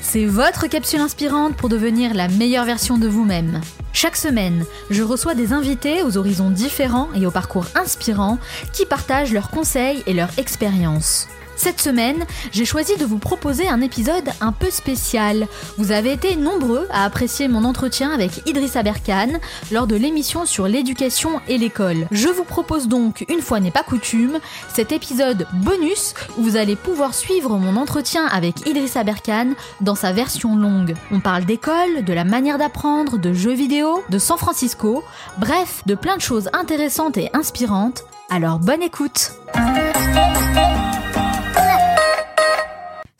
C'est votre capsule inspirante pour devenir la meilleure version de vous-même. Chaque semaine, je reçois des invités aux horizons différents et au parcours inspirant qui partagent leurs conseils et leur expérience. Cette semaine, j'ai choisi de vous proposer un épisode un peu spécial. Vous avez été nombreux à apprécier mon entretien avec Idrissa Berkane lors de l'émission sur l'éducation et l'école. Je vous propose donc, une fois n'est pas coutume, cet épisode bonus où vous allez pouvoir suivre mon entretien avec Idrissa Berkane dans sa version longue. On parle d'école, de la manière d'apprendre, de jeux vidéo, de San Francisco, bref, de plein de choses intéressantes et inspirantes. Alors bonne écoute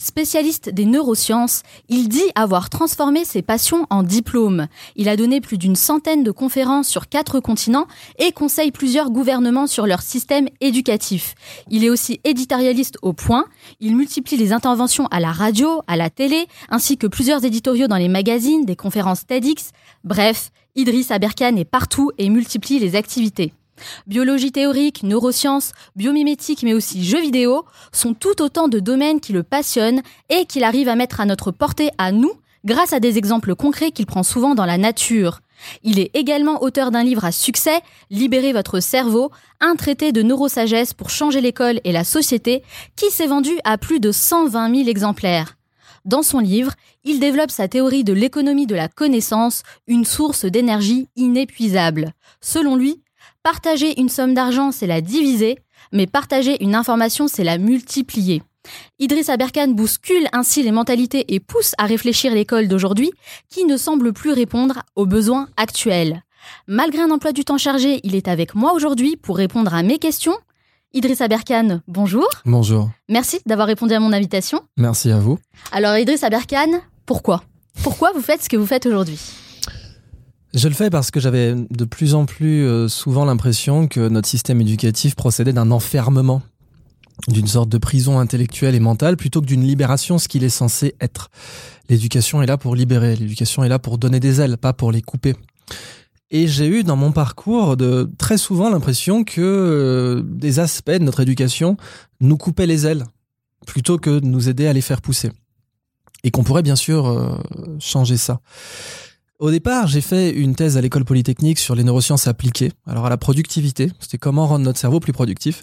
Spécialiste des neurosciences, il dit avoir transformé ses passions en diplômes. Il a donné plus d'une centaine de conférences sur quatre continents et conseille plusieurs gouvernements sur leur système éducatif. Il est aussi éditorialiste au point. Il multiplie les interventions à la radio, à la télé, ainsi que plusieurs éditoriaux dans les magazines, des conférences TEDx. Bref, Idriss Aberkan est partout et multiplie les activités. Biologie théorique, neurosciences, biomimétique, mais aussi jeux vidéo sont tout autant de domaines qui le passionnent et qu'il arrive à mettre à notre portée à nous grâce à des exemples concrets qu'il prend souvent dans la nature. Il est également auteur d'un livre à succès, Libérez votre cerveau, un traité de neurosagesse pour changer l'école et la société, qui s'est vendu à plus de 120 000 exemplaires. Dans son livre, il développe sa théorie de l'économie de la connaissance, une source d'énergie inépuisable. Selon lui, Partager une somme d'argent, c'est la diviser, mais partager une information, c'est la multiplier. Idriss Aberkan bouscule ainsi les mentalités et pousse à réfléchir l'école d'aujourd'hui qui ne semble plus répondre aux besoins actuels. Malgré un emploi du temps chargé, il est avec moi aujourd'hui pour répondre à mes questions. Idriss Aberkan, bonjour. Bonjour. Merci d'avoir répondu à mon invitation. Merci à vous. Alors Idriss Aberkan, pourquoi? Pourquoi vous faites ce que vous faites aujourd'hui? Je le fais parce que j'avais de plus en plus euh, souvent l'impression que notre système éducatif procédait d'un enfermement, d'une sorte de prison intellectuelle et mentale, plutôt que d'une libération, ce qu'il est censé être. L'éducation est là pour libérer, l'éducation est là pour donner des ailes, pas pour les couper. Et j'ai eu dans mon parcours de très souvent l'impression que euh, des aspects de notre éducation nous coupaient les ailes, plutôt que de nous aider à les faire pousser. Et qu'on pourrait bien sûr euh, changer ça. Au départ, j'ai fait une thèse à l'école polytechnique sur les neurosciences appliquées. Alors à la productivité, c'était comment rendre notre cerveau plus productif.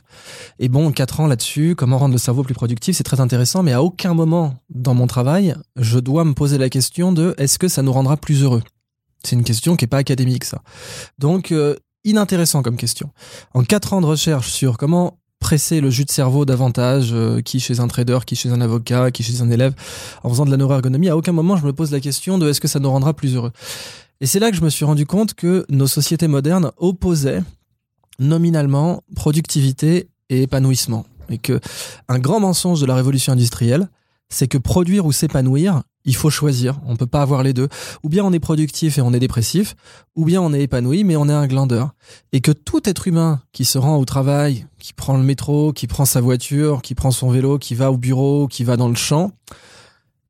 Et bon, quatre ans là-dessus, comment rendre le cerveau plus productif, c'est très intéressant, mais à aucun moment dans mon travail, je dois me poser la question de est-ce que ça nous rendra plus heureux? C'est une question qui est pas académique, ça. Donc, euh, inintéressant comme question. En quatre ans de recherche sur comment presser le jus de cerveau davantage, euh, qui chez un trader, qui chez un avocat, qui chez un élève, en faisant de la neuroergonomie, à aucun moment je me pose la question de est-ce que ça nous rendra plus heureux. Et c'est là que je me suis rendu compte que nos sociétés modernes opposaient nominalement productivité et épanouissement. Et que un grand mensonge de la révolution industrielle, c'est que produire ou s'épanouir, il faut choisir. On peut pas avoir les deux. Ou bien on est productif et on est dépressif, ou bien on est épanoui mais on est un glandeur. Et que tout être humain qui se rend au travail, qui prend le métro, qui prend sa voiture, qui prend son vélo, qui va au bureau, qui va dans le champ,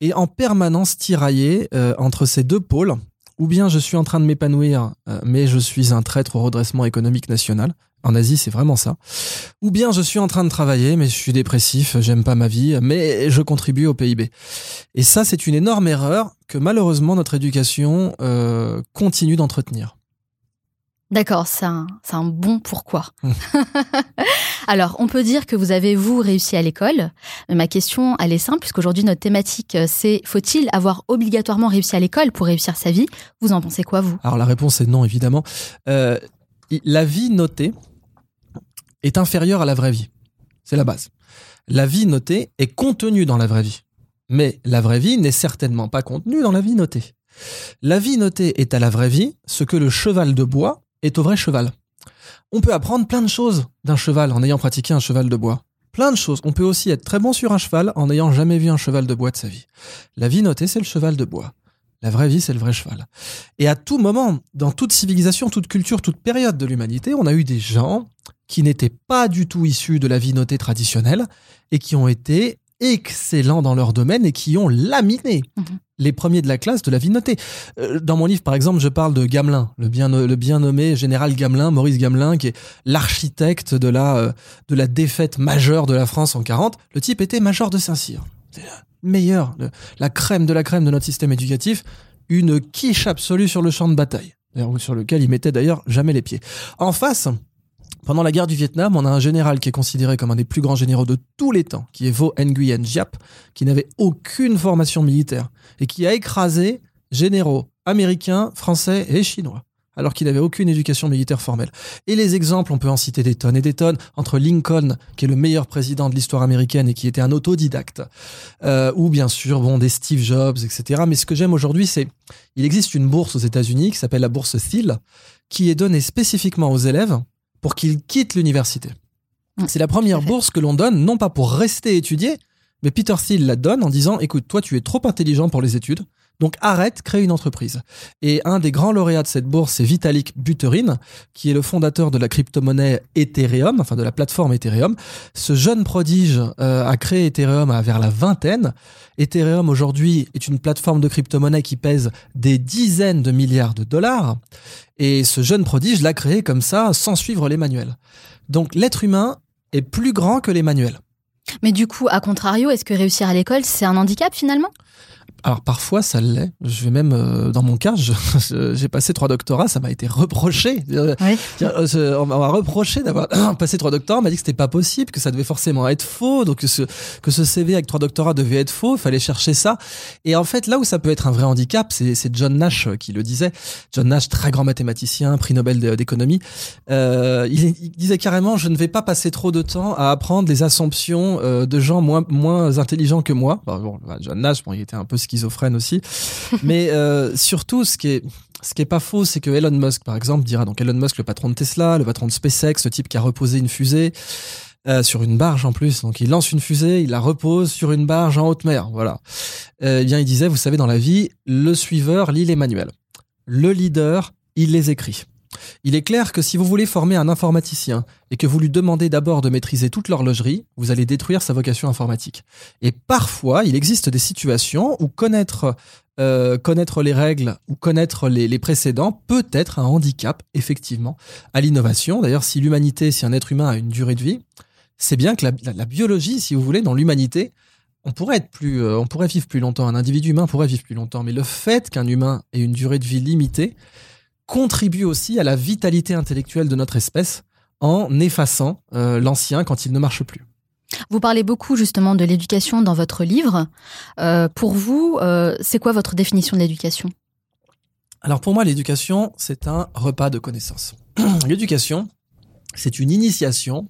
est en permanence tiraillé euh, entre ces deux pôles. Ou bien je suis en train de m'épanouir, euh, mais je suis un traître au redressement économique national. En Asie, c'est vraiment ça. Ou bien je suis en train de travailler, mais je suis dépressif, j'aime pas ma vie, mais je contribue au PIB. Et ça, c'est une énorme erreur que malheureusement notre éducation euh, continue d'entretenir. D'accord, c'est un, bon pourquoi. Mmh. Alors, on peut dire que vous avez, vous, réussi à l'école. Ma question, elle est simple, puisqu'aujourd'hui, notre thématique, c'est faut-il avoir obligatoirement réussi à l'école pour réussir sa vie? Vous en pensez quoi, vous? Alors, la réponse est non, évidemment. Euh, la vie notée, est inférieure à la vraie vie. C'est la base. La vie notée est contenue dans la vraie vie. Mais la vraie vie n'est certainement pas contenue dans la vie notée. La vie notée est à la vraie vie ce que le cheval de bois est au vrai cheval. On peut apprendre plein de choses d'un cheval en ayant pratiqué un cheval de bois. Plein de choses. On peut aussi être très bon sur un cheval en n'ayant jamais vu un cheval de bois de sa vie. La vie notée, c'est le cheval de bois. La vraie vie, c'est le vrai cheval. Et à tout moment, dans toute civilisation, toute culture, toute période de l'humanité, on a eu des gens qui n'étaient pas du tout issus de la vie notée traditionnelle et qui ont été excellents dans leur domaine et qui ont laminé mhm. les premiers de la classe de la vie notée. Euh, dans mon livre, par exemple, je parle de Gamelin, le bien, le bien nommé général Gamelin, Maurice Gamelin, qui est l'architecte de la, euh, de la défaite majeure de la France en 40. Le type était major de Saint-Cyr meilleur, la crème de la crème de notre système éducatif, une quiche absolue sur le champ de bataille, sur lequel il mettait d'ailleurs jamais les pieds. En face, pendant la guerre du Vietnam, on a un général qui est considéré comme un des plus grands généraux de tous les temps, qui est Vo Nguyen Giap, qui n'avait aucune formation militaire et qui a écrasé généraux américains, français et chinois alors qu'il n'avait aucune éducation militaire formelle. Et les exemples, on peut en citer des tonnes et des tonnes, entre Lincoln, qui est le meilleur président de l'histoire américaine et qui était un autodidacte, euh, ou bien sûr, bon, des Steve Jobs, etc. Mais ce que j'aime aujourd'hui, c'est, il existe une bourse aux États-Unis qui s'appelle la bourse Thiel, qui est donnée spécifiquement aux élèves pour qu'ils quittent l'université. C'est la première bourse que l'on donne, non pas pour rester étudier, mais Peter Thiel la donne en disant, écoute, toi, tu es trop intelligent pour les études, donc arrête, crée une entreprise. Et un des grands lauréats de cette bourse, c'est Vitalik Buterin, qui est le fondateur de la crypto-monnaie Ethereum, enfin de la plateforme Ethereum. Ce jeune prodige euh, a créé Ethereum à vers la vingtaine. Ethereum aujourd'hui est une plateforme de crypto-monnaie qui pèse des dizaines de milliards de dollars. Et ce jeune prodige l'a créé comme ça, sans suivre les manuels. Donc l'être humain est plus grand que les manuels. Mais du coup, à contrario, est-ce que réussir à l'école, c'est un handicap finalement? Alors parfois ça l'est. Je vais même euh, dans mon cas, j'ai passé trois doctorats, ça m'a été reproché. Euh, on m'a reproché d'avoir passé trois doctorats, on m'a dit que c'était pas possible, que ça devait forcément être faux, donc que ce, que ce CV avec trois doctorats devait être faux, il fallait chercher ça. Et en fait, là où ça peut être un vrai handicap, c'est John Nash qui le disait. John Nash, très grand mathématicien, prix Nobel d'économie, euh, il, il, disait carrément, je ne vais pas passer trop de temps à apprendre les assumptions euh, de gens moins moins intelligents que moi. Bon, John Nash, bon, il était un peu ce schizophrène aussi. Mais euh, surtout, ce qui est ce qui pas faux, c'est que Elon Musk, par exemple, dira donc Elon Musk, le patron de Tesla, le patron de SpaceX, le type qui a reposé une fusée euh, sur une barge en plus. Donc il lance une fusée, il la repose sur une barge en haute mer. Voilà. Euh, eh bien, il disait, vous savez, dans la vie, le suiveur lit les manuels. Le leader, il les écrit. Il est clair que si vous voulez former un informaticien et que vous lui demandez d'abord de maîtriser toute l'horlogerie, vous allez détruire sa vocation informatique. Et parfois, il existe des situations où connaître, euh, connaître les règles ou connaître les, précédents peut être un handicap, effectivement, à l'innovation. D'ailleurs, si l'humanité, si un être humain a une durée de vie, c'est bien que la, biologie, si vous voulez, dans l'humanité, on pourrait être plus, euh, on pourrait vivre plus longtemps. Un individu humain pourrait vivre plus longtemps. Mais le fait qu'un humain ait une durée de vie limitée, contribue aussi à la vitalité intellectuelle de notre espèce en effaçant euh, l'ancien quand il ne marche plus. Vous parlez beaucoup justement de l'éducation dans votre livre. Euh, pour vous, euh, c'est quoi votre définition de l'éducation? Alors pour moi, l'éducation, c'est un repas de connaissances. l'éducation, c'est une initiation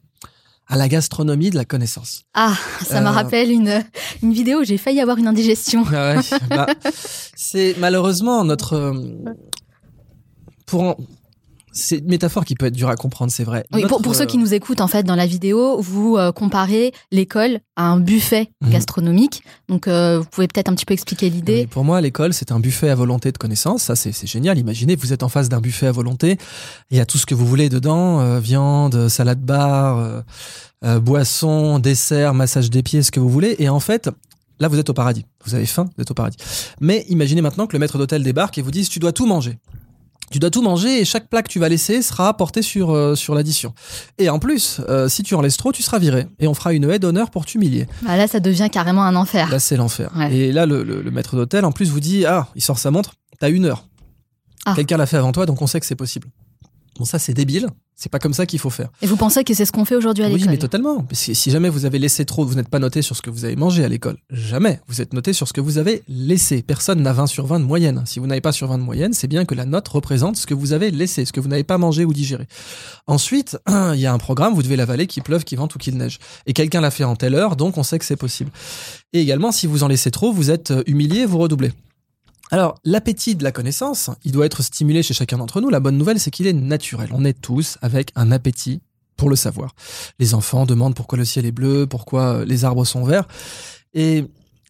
à la gastronomie de la connaissance. Ah, ça me rappelle une, une vidéo où j'ai failli avoir une indigestion. Ah bah, c'est malheureusement notre pour c'est une métaphore qui peut être dure à comprendre, c'est vrai. Oui, pour, ceux qui nous écoutent, en fait, dans la vidéo, vous euh, comparez l'école à un buffet mhm. gastronomique. Donc, euh, vous pouvez peut-être un petit peu expliquer l'idée. pour moi, l'école, c'est un buffet à volonté de connaissances. Ça, c'est génial. Imaginez, vous êtes en face d'un buffet à volonté. Il y a tout ce que vous voulez dedans euh, viande, salade bar, boisson, dessert, massage des pieds, ce que vous voulez. Et en fait, Là, vous êtes au paradis. Vous avez faim, vous êtes au paradis. Mais imaginez maintenant que le maître d'hôtel débarque et vous dise tu dois tout manger. Tu dois tout manger et chaque plat que tu vas laisser sera porté sur, euh, sur l'addition. Et en plus, euh, si tu en laisses trop, tu seras viré. Et on fera une haie d'honneur pour t'humilier. Bah là, ça devient carrément un enfer. Là, c'est l'enfer. Et là, le, maître d'hôtel, en plus, vous dit Ah, il sort sa montre, t'as une heure. Ah. Quelqu'un l'a fait avant toi, donc on sait que c'est possible. Bon, ça, c'est débile. C'est pas comme ça qu'il faut faire. Et vous pensez que c'est ce qu'on fait aujourd'hui à l'école Oui, mais totalement. Si, si, jamais vous avez laissé trop, vous n'êtes pas noté sur ce que vous avez mangé à l'école. Jamais. Vous êtes noté sur ce que vous avez laissé. Personne n'a 20 sur 20 de moyenne. Si vous n'avez pas sur 20 de moyenne, c'est bien que la note représente ce que vous avez laissé, ce que vous n'avez pas mangé ou digéré. Ensuite, il y a un programme, vous devez l'avaler, qu'il pleuve, qu'il vente ou qu'il neige. Et quelqu'un l'a fait en telle heure, donc on sait que c'est possible. Et également, si vous en laissez trop, vous êtes humilié, vous redoublez. Alors, l'appétit de la connaissance, il doit être stimulé chez chacun d'entre nous. La bonne nouvelle, c'est qu'il est naturel. On est tous avec un appétit pour le savoir. Les enfants demandent pourquoi le ciel est bleu, pourquoi euh, les arbres sont verts. Et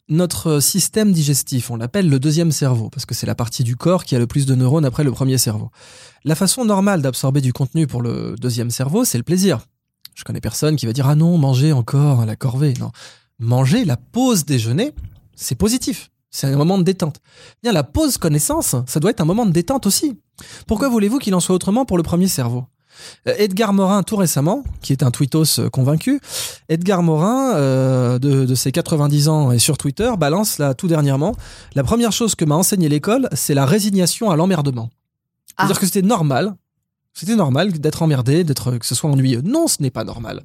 notre système digestif, on l'appelle le deuxième cerveau, parce que c'est la partie du corps qui a le plus de neurones après le premier cerveau. La façon normale d'absorber du contenu pour le deuxième cerveau, c'est le plaisir. Je connais personne qui va dire ah non, manger encore la corvée. Non, manger la pause déjeuner, c'est positif. C'est un moment de détente. Bien, la pause connaissance, ça doit être un moment de détente aussi. Pourquoi voulez-vous qu'il en soit autrement pour le premier cerveau? Euh, Edgar Morin, tout récemment, qui est un tweetos euh, convaincu, Edgar Morin, euh, de, de, ses 90 ans et sur Twitter, balance là tout dernièrement, la première chose que m'a enseigné l'école, c'est la résignation à l'emmerdement. C'est-à-dire Ah. que c'était normal. C'était normal d'être emmerdé, d'être que ce soit ennuyeux. Non, ce n'est pas normal.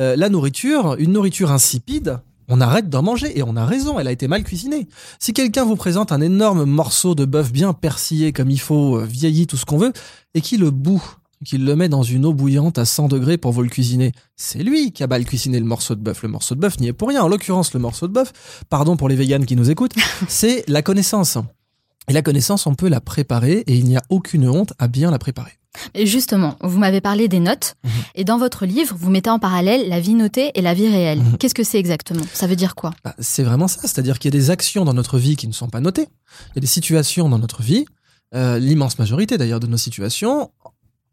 Euh, la nourriture, une nourriture insipide, on arrête d'en manger et on a raison, elle a été mal cuisinée. Si quelqu'un vous présente un énorme morceau de bœuf bien persillé comme il faut, euh, vieilli, tout ce qu'on veut, et qui le bout, qu'il le met dans une eau bouillante à 100 degrés pour vous le cuisiner, c'est lui qui a mal cuisiné le morceau de bœuf. Le morceau de bœuf n'y est pour rien. En l'occurrence, le morceau de bœuf, pardon pour les véganes qui nous écoutent, c'est la connaissance. Et la connaissance, on peut la préparer et il n'y a aucune honte à bien la préparer. Et justement, vous m'avez parlé des notes, Mhm. et dans votre livre, vous mettez en parallèle la vie notée et la vie réelle. Mhm. Qu'est-ce que c'est exactement? Ça veut dire quoi? Bah, c'est vraiment ça, c'est-à-dire qu'il y a des actions dans notre vie qui ne sont pas notées. Il y a des situations dans notre vie, euh, l'immense majorité d'ailleurs de nos situations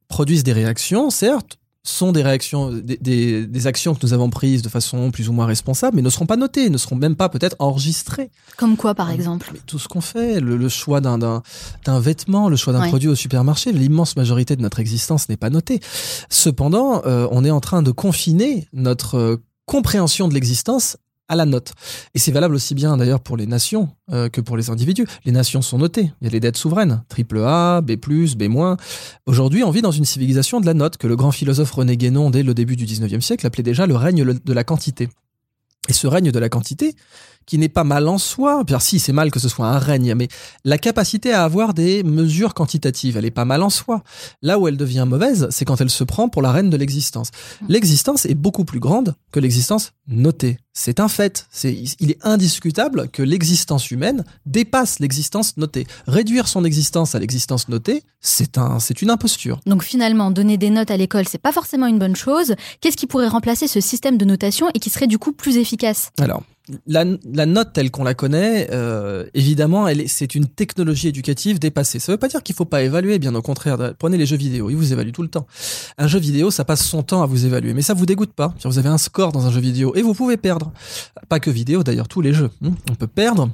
produisent des réactions, certes, sont des réactions, des, des- des actions que nous avons prises de façon plus ou moins responsable, mais ne seront pas notées, ne seront même pas peut-être enregistrées. Comme quoi, par exemple Mais tout ce qu'on fait, le, le choix d'un, d'un, d'un vêtement, le choix d'un Ouais. produit au supermarché, l'immense majorité de notre existence n'est pas notée. Cependant, euh, on est en train de confiner notre euh, compréhension de l'existence à la note. Et c'est valable aussi bien d'ailleurs pour les nations euh, que pour les individus. Les nations sont notées. Il y a les dettes souveraines, triple A, B+, B-. Aujourd'hui, on vit dans une civilisation de la note que le grand philosophe René Guénon, dès le début du 19e siècle, appelait déjà le règne de la quantité. Et ce règne de la quantité, qui n'est pas mal en soi, bien si c'est mal que ce soit un règne, mais la capacité à avoir des mesures quantitatives, elle est pas mal en soi. Là où elle devient mauvaise, c'est quand elle se prend pour la reine de l'existence. L'existence est beaucoup plus grande que l'existence notée. C'est un fait. C'est, il est indiscutable que l'existence humaine dépasse l'existence notée. Réduire son existence à l'existence notée, c'est un, c'est une imposture. Donc finalement, donner des notes à l'école, c'est pas forcément une bonne chose. Qu'est-ce qui pourrait remplacer ce système de notation et qui serait du coup plus efficace? Alors, la, note telle qu'on la connaît, euh, évidemment, c'est une technologie éducative dépassée. Ça veut pas dire qu'il faut pas évaluer, bien au contraire. Prenez les jeux vidéo, ils vous évaluent tout le temps. Un jeu vidéo, ça passe son temps à vous évaluer, mais ça vous dégoûte pas. Vous avez un score dans un jeu vidéo et vous pouvez perdre. Pas que vidéo, d'ailleurs, tous les jeux. hein. On peut perdre.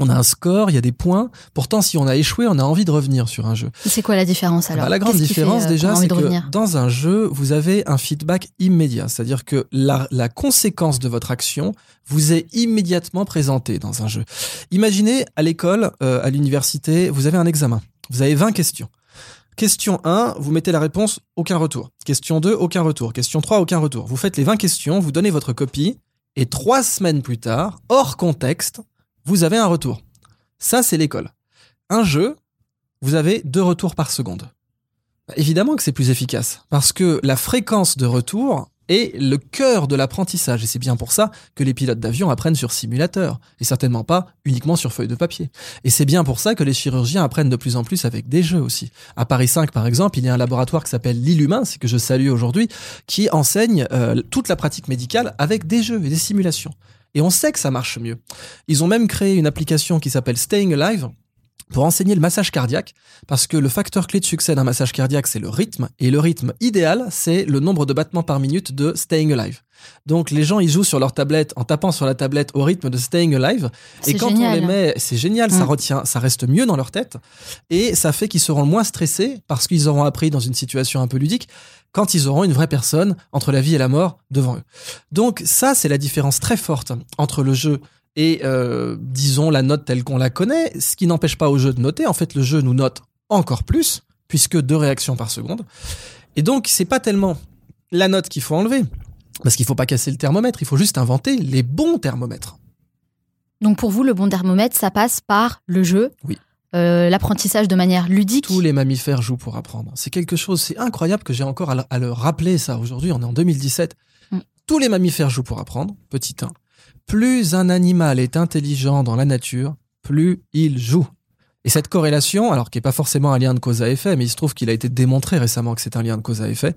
On a un score, il y a des points. Pourtant, si on a échoué, on a envie de revenir sur un jeu. C'est quoi la différence alors Bah, la grande fait, différence euh, déjà, c'est que dans un jeu, vous avez un feedback immédiat. C'est-à-dire que la, la conséquence de votre action vous est immédiatement présentée dans un jeu. Imaginez à l'école, euh, à l'université, vous avez un examen. Vous avez 20 questions. Question 1, vous mettez la réponse, aucun retour. Question 2, aucun retour. Question 3, aucun retour. Vous faites les 20 questions, vous donnez votre copie, et trois semaines plus tard, hors contexte, vous avez un retour. Ça, c'est l'école. Un jeu, vous avez deux retours par seconde. Évidemment que c'est plus efficace, parce que la fréquence de retour est le cœur de l'apprentissage, et c'est bien pour ça que les pilotes d'avion apprennent sur simulateur, et certainement pas uniquement sur feuille de papier. Et c'est bien pour ça que les chirurgiens apprennent de plus en plus avec des jeux aussi. À Paris 5, par exemple, il y a un laboratoire qui s'appelle L'île humain, c'est que je salue aujourd'hui, qui enseigne euh, toute la pratique médicale avec des jeux et des simulations. Et on sait que ça marche mieux. Ils ont même créé une application qui s'appelle Staying Alive, pour enseigner le massage cardiaque, parce que le facteur clé de succès d'un massage cardiaque, c'est le rythme, et le rythme idéal, c'est le nombre de battements par minute de Staying Alive. Donc les gens, ils jouent sur leur tablette en tapant sur la tablette au rythme de Staying Alive, et quand on les met, c'est génial, ça Mm. retient, ça reste mieux dans leur tête, et ça fait qu'ils seront moins stressés, parce qu'ils auront appris dans une situation un peu ludique, quand ils auront une vraie personne entre la vie et la mort devant eux. Donc ça, c'est la différence très forte entre le jeu et euh, disons la note telle qu'on la connaît, ce qui n'empêche pas au jeu de noter. En fait, le jeu nous note encore plus, puisque deux réactions par seconde. Et donc, c'est pas tellement la note qu'il faut enlever, parce qu'il faut pas casser le thermomètre, il faut juste inventer les bons thermomètres. Donc pour vous, le bon thermomètre, ça passe par le jeu, Oui. euh, l'apprentissage de manière ludique. Tous les mammifères jouent pour apprendre. C'est quelque chose, c'est incroyable que j'ai encore à le, à le rappeler ça aujourd'hui. On est en 2017. Mm. Tous les mammifères jouent pour apprendre. Petit 1. Plus un animal est intelligent dans la nature, plus il joue. Et cette corrélation, alors qui n'est pas forcément un lien de cause à effet, mais il se trouve qu'il a été démontré récemment que c'est un lien de cause à effet,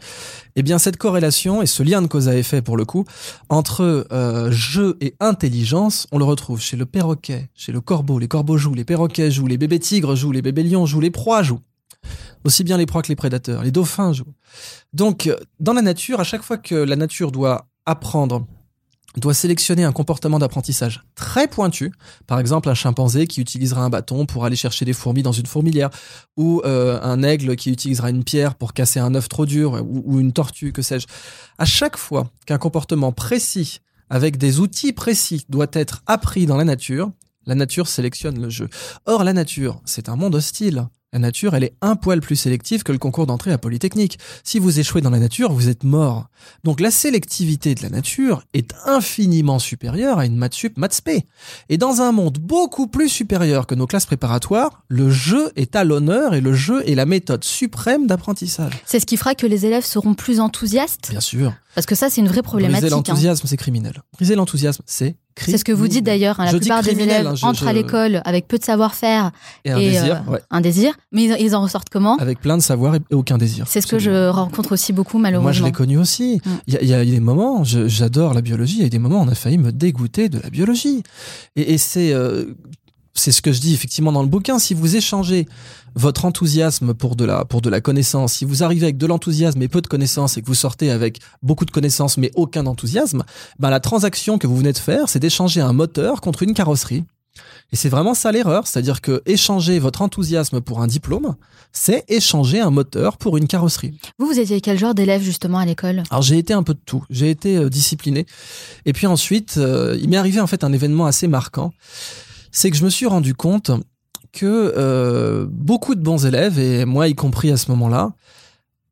eh bien cette corrélation et ce lien de cause à effet pour le coup, entre euh, jeu et intelligence, on le retrouve chez le perroquet, chez le corbeau, les corbeaux jouent, les perroquets jouent, les bébés tigres jouent, les bébés lions jouent, les proies jouent. Aussi bien les proies que les prédateurs, les dauphins jouent. Donc, dans la nature, à chaque fois que la nature doit apprendre doit sélectionner un comportement d'apprentissage très pointu, par exemple un chimpanzé qui utilisera un bâton pour aller chercher des fourmis dans une fourmilière, ou euh, un aigle qui utilisera une pierre pour casser un œuf trop dur, ou, ou une tortue, que sais-je. À chaque fois qu'un comportement précis, avec des outils précis, doit être appris dans la nature, la nature sélectionne le jeu. Or, la nature, c'est un monde hostile. La nature, elle est un poil plus sélective que le concours d'entrée à Polytechnique. Si vous échouez dans la nature, vous êtes mort. Donc la sélectivité de la nature est infiniment supérieure à une maths sup, maths. Et dans un monde beaucoup plus supérieur que nos classes préparatoires, le jeu est à l'honneur et le jeu est la méthode suprême d'apprentissage. C'est ce qui fera que les élèves seront plus enthousiastes Bien sûr. Parce que ça, c'est une vraie problématique. Briser hein. l'enthousiasme, c'est criminel. Briser l'enthousiasme, c'est C'est ce que vous dites d'ailleurs. hein, La plupart des élèves hein, je- entrent à l'école avec peu de savoir-faire Et un et désir, euh, ouais. un désir, mais ils, ils en ressortent comment? Avec plein de savoir et aucun désir. C'est ce que je rencontre aussi beaucoup Moi, je malheureusement. l'ai connu aussi. Mm. Il y, a- il y a des moments, j'adore la biologie, il y a des moments où on a failli me dégoûter de la biologie. Et, et c'est euh, c'est ce que je dis effectivement dans le bouquin. Si vous échangez votre enthousiasme pour de la pour de la connaissance, si vous arrivez avec de l'enthousiasme et peu de connaissances et que vous sortez avec beaucoup de connaissances mais aucun enthousiasme, ben la transaction que vous venez de faire, c'est d'échanger un moteur contre une carrosserie. Et c'est vraiment ça l'erreur, c'est-à-dire que échanger votre enthousiasme pour un diplôme, c'est échanger un moteur pour une carrosserie. Vous, vous étiez quel genre d'élève justement à l'école? Alors j'ai été un peu de tout. J'ai été euh, discipliné. Et puis ensuite, euh, il m'est arrivé en fait un événement assez marquant. C'est que je me suis rendu compte que euh, beaucoup de bons élèves, et moi y compris à ce moment-là,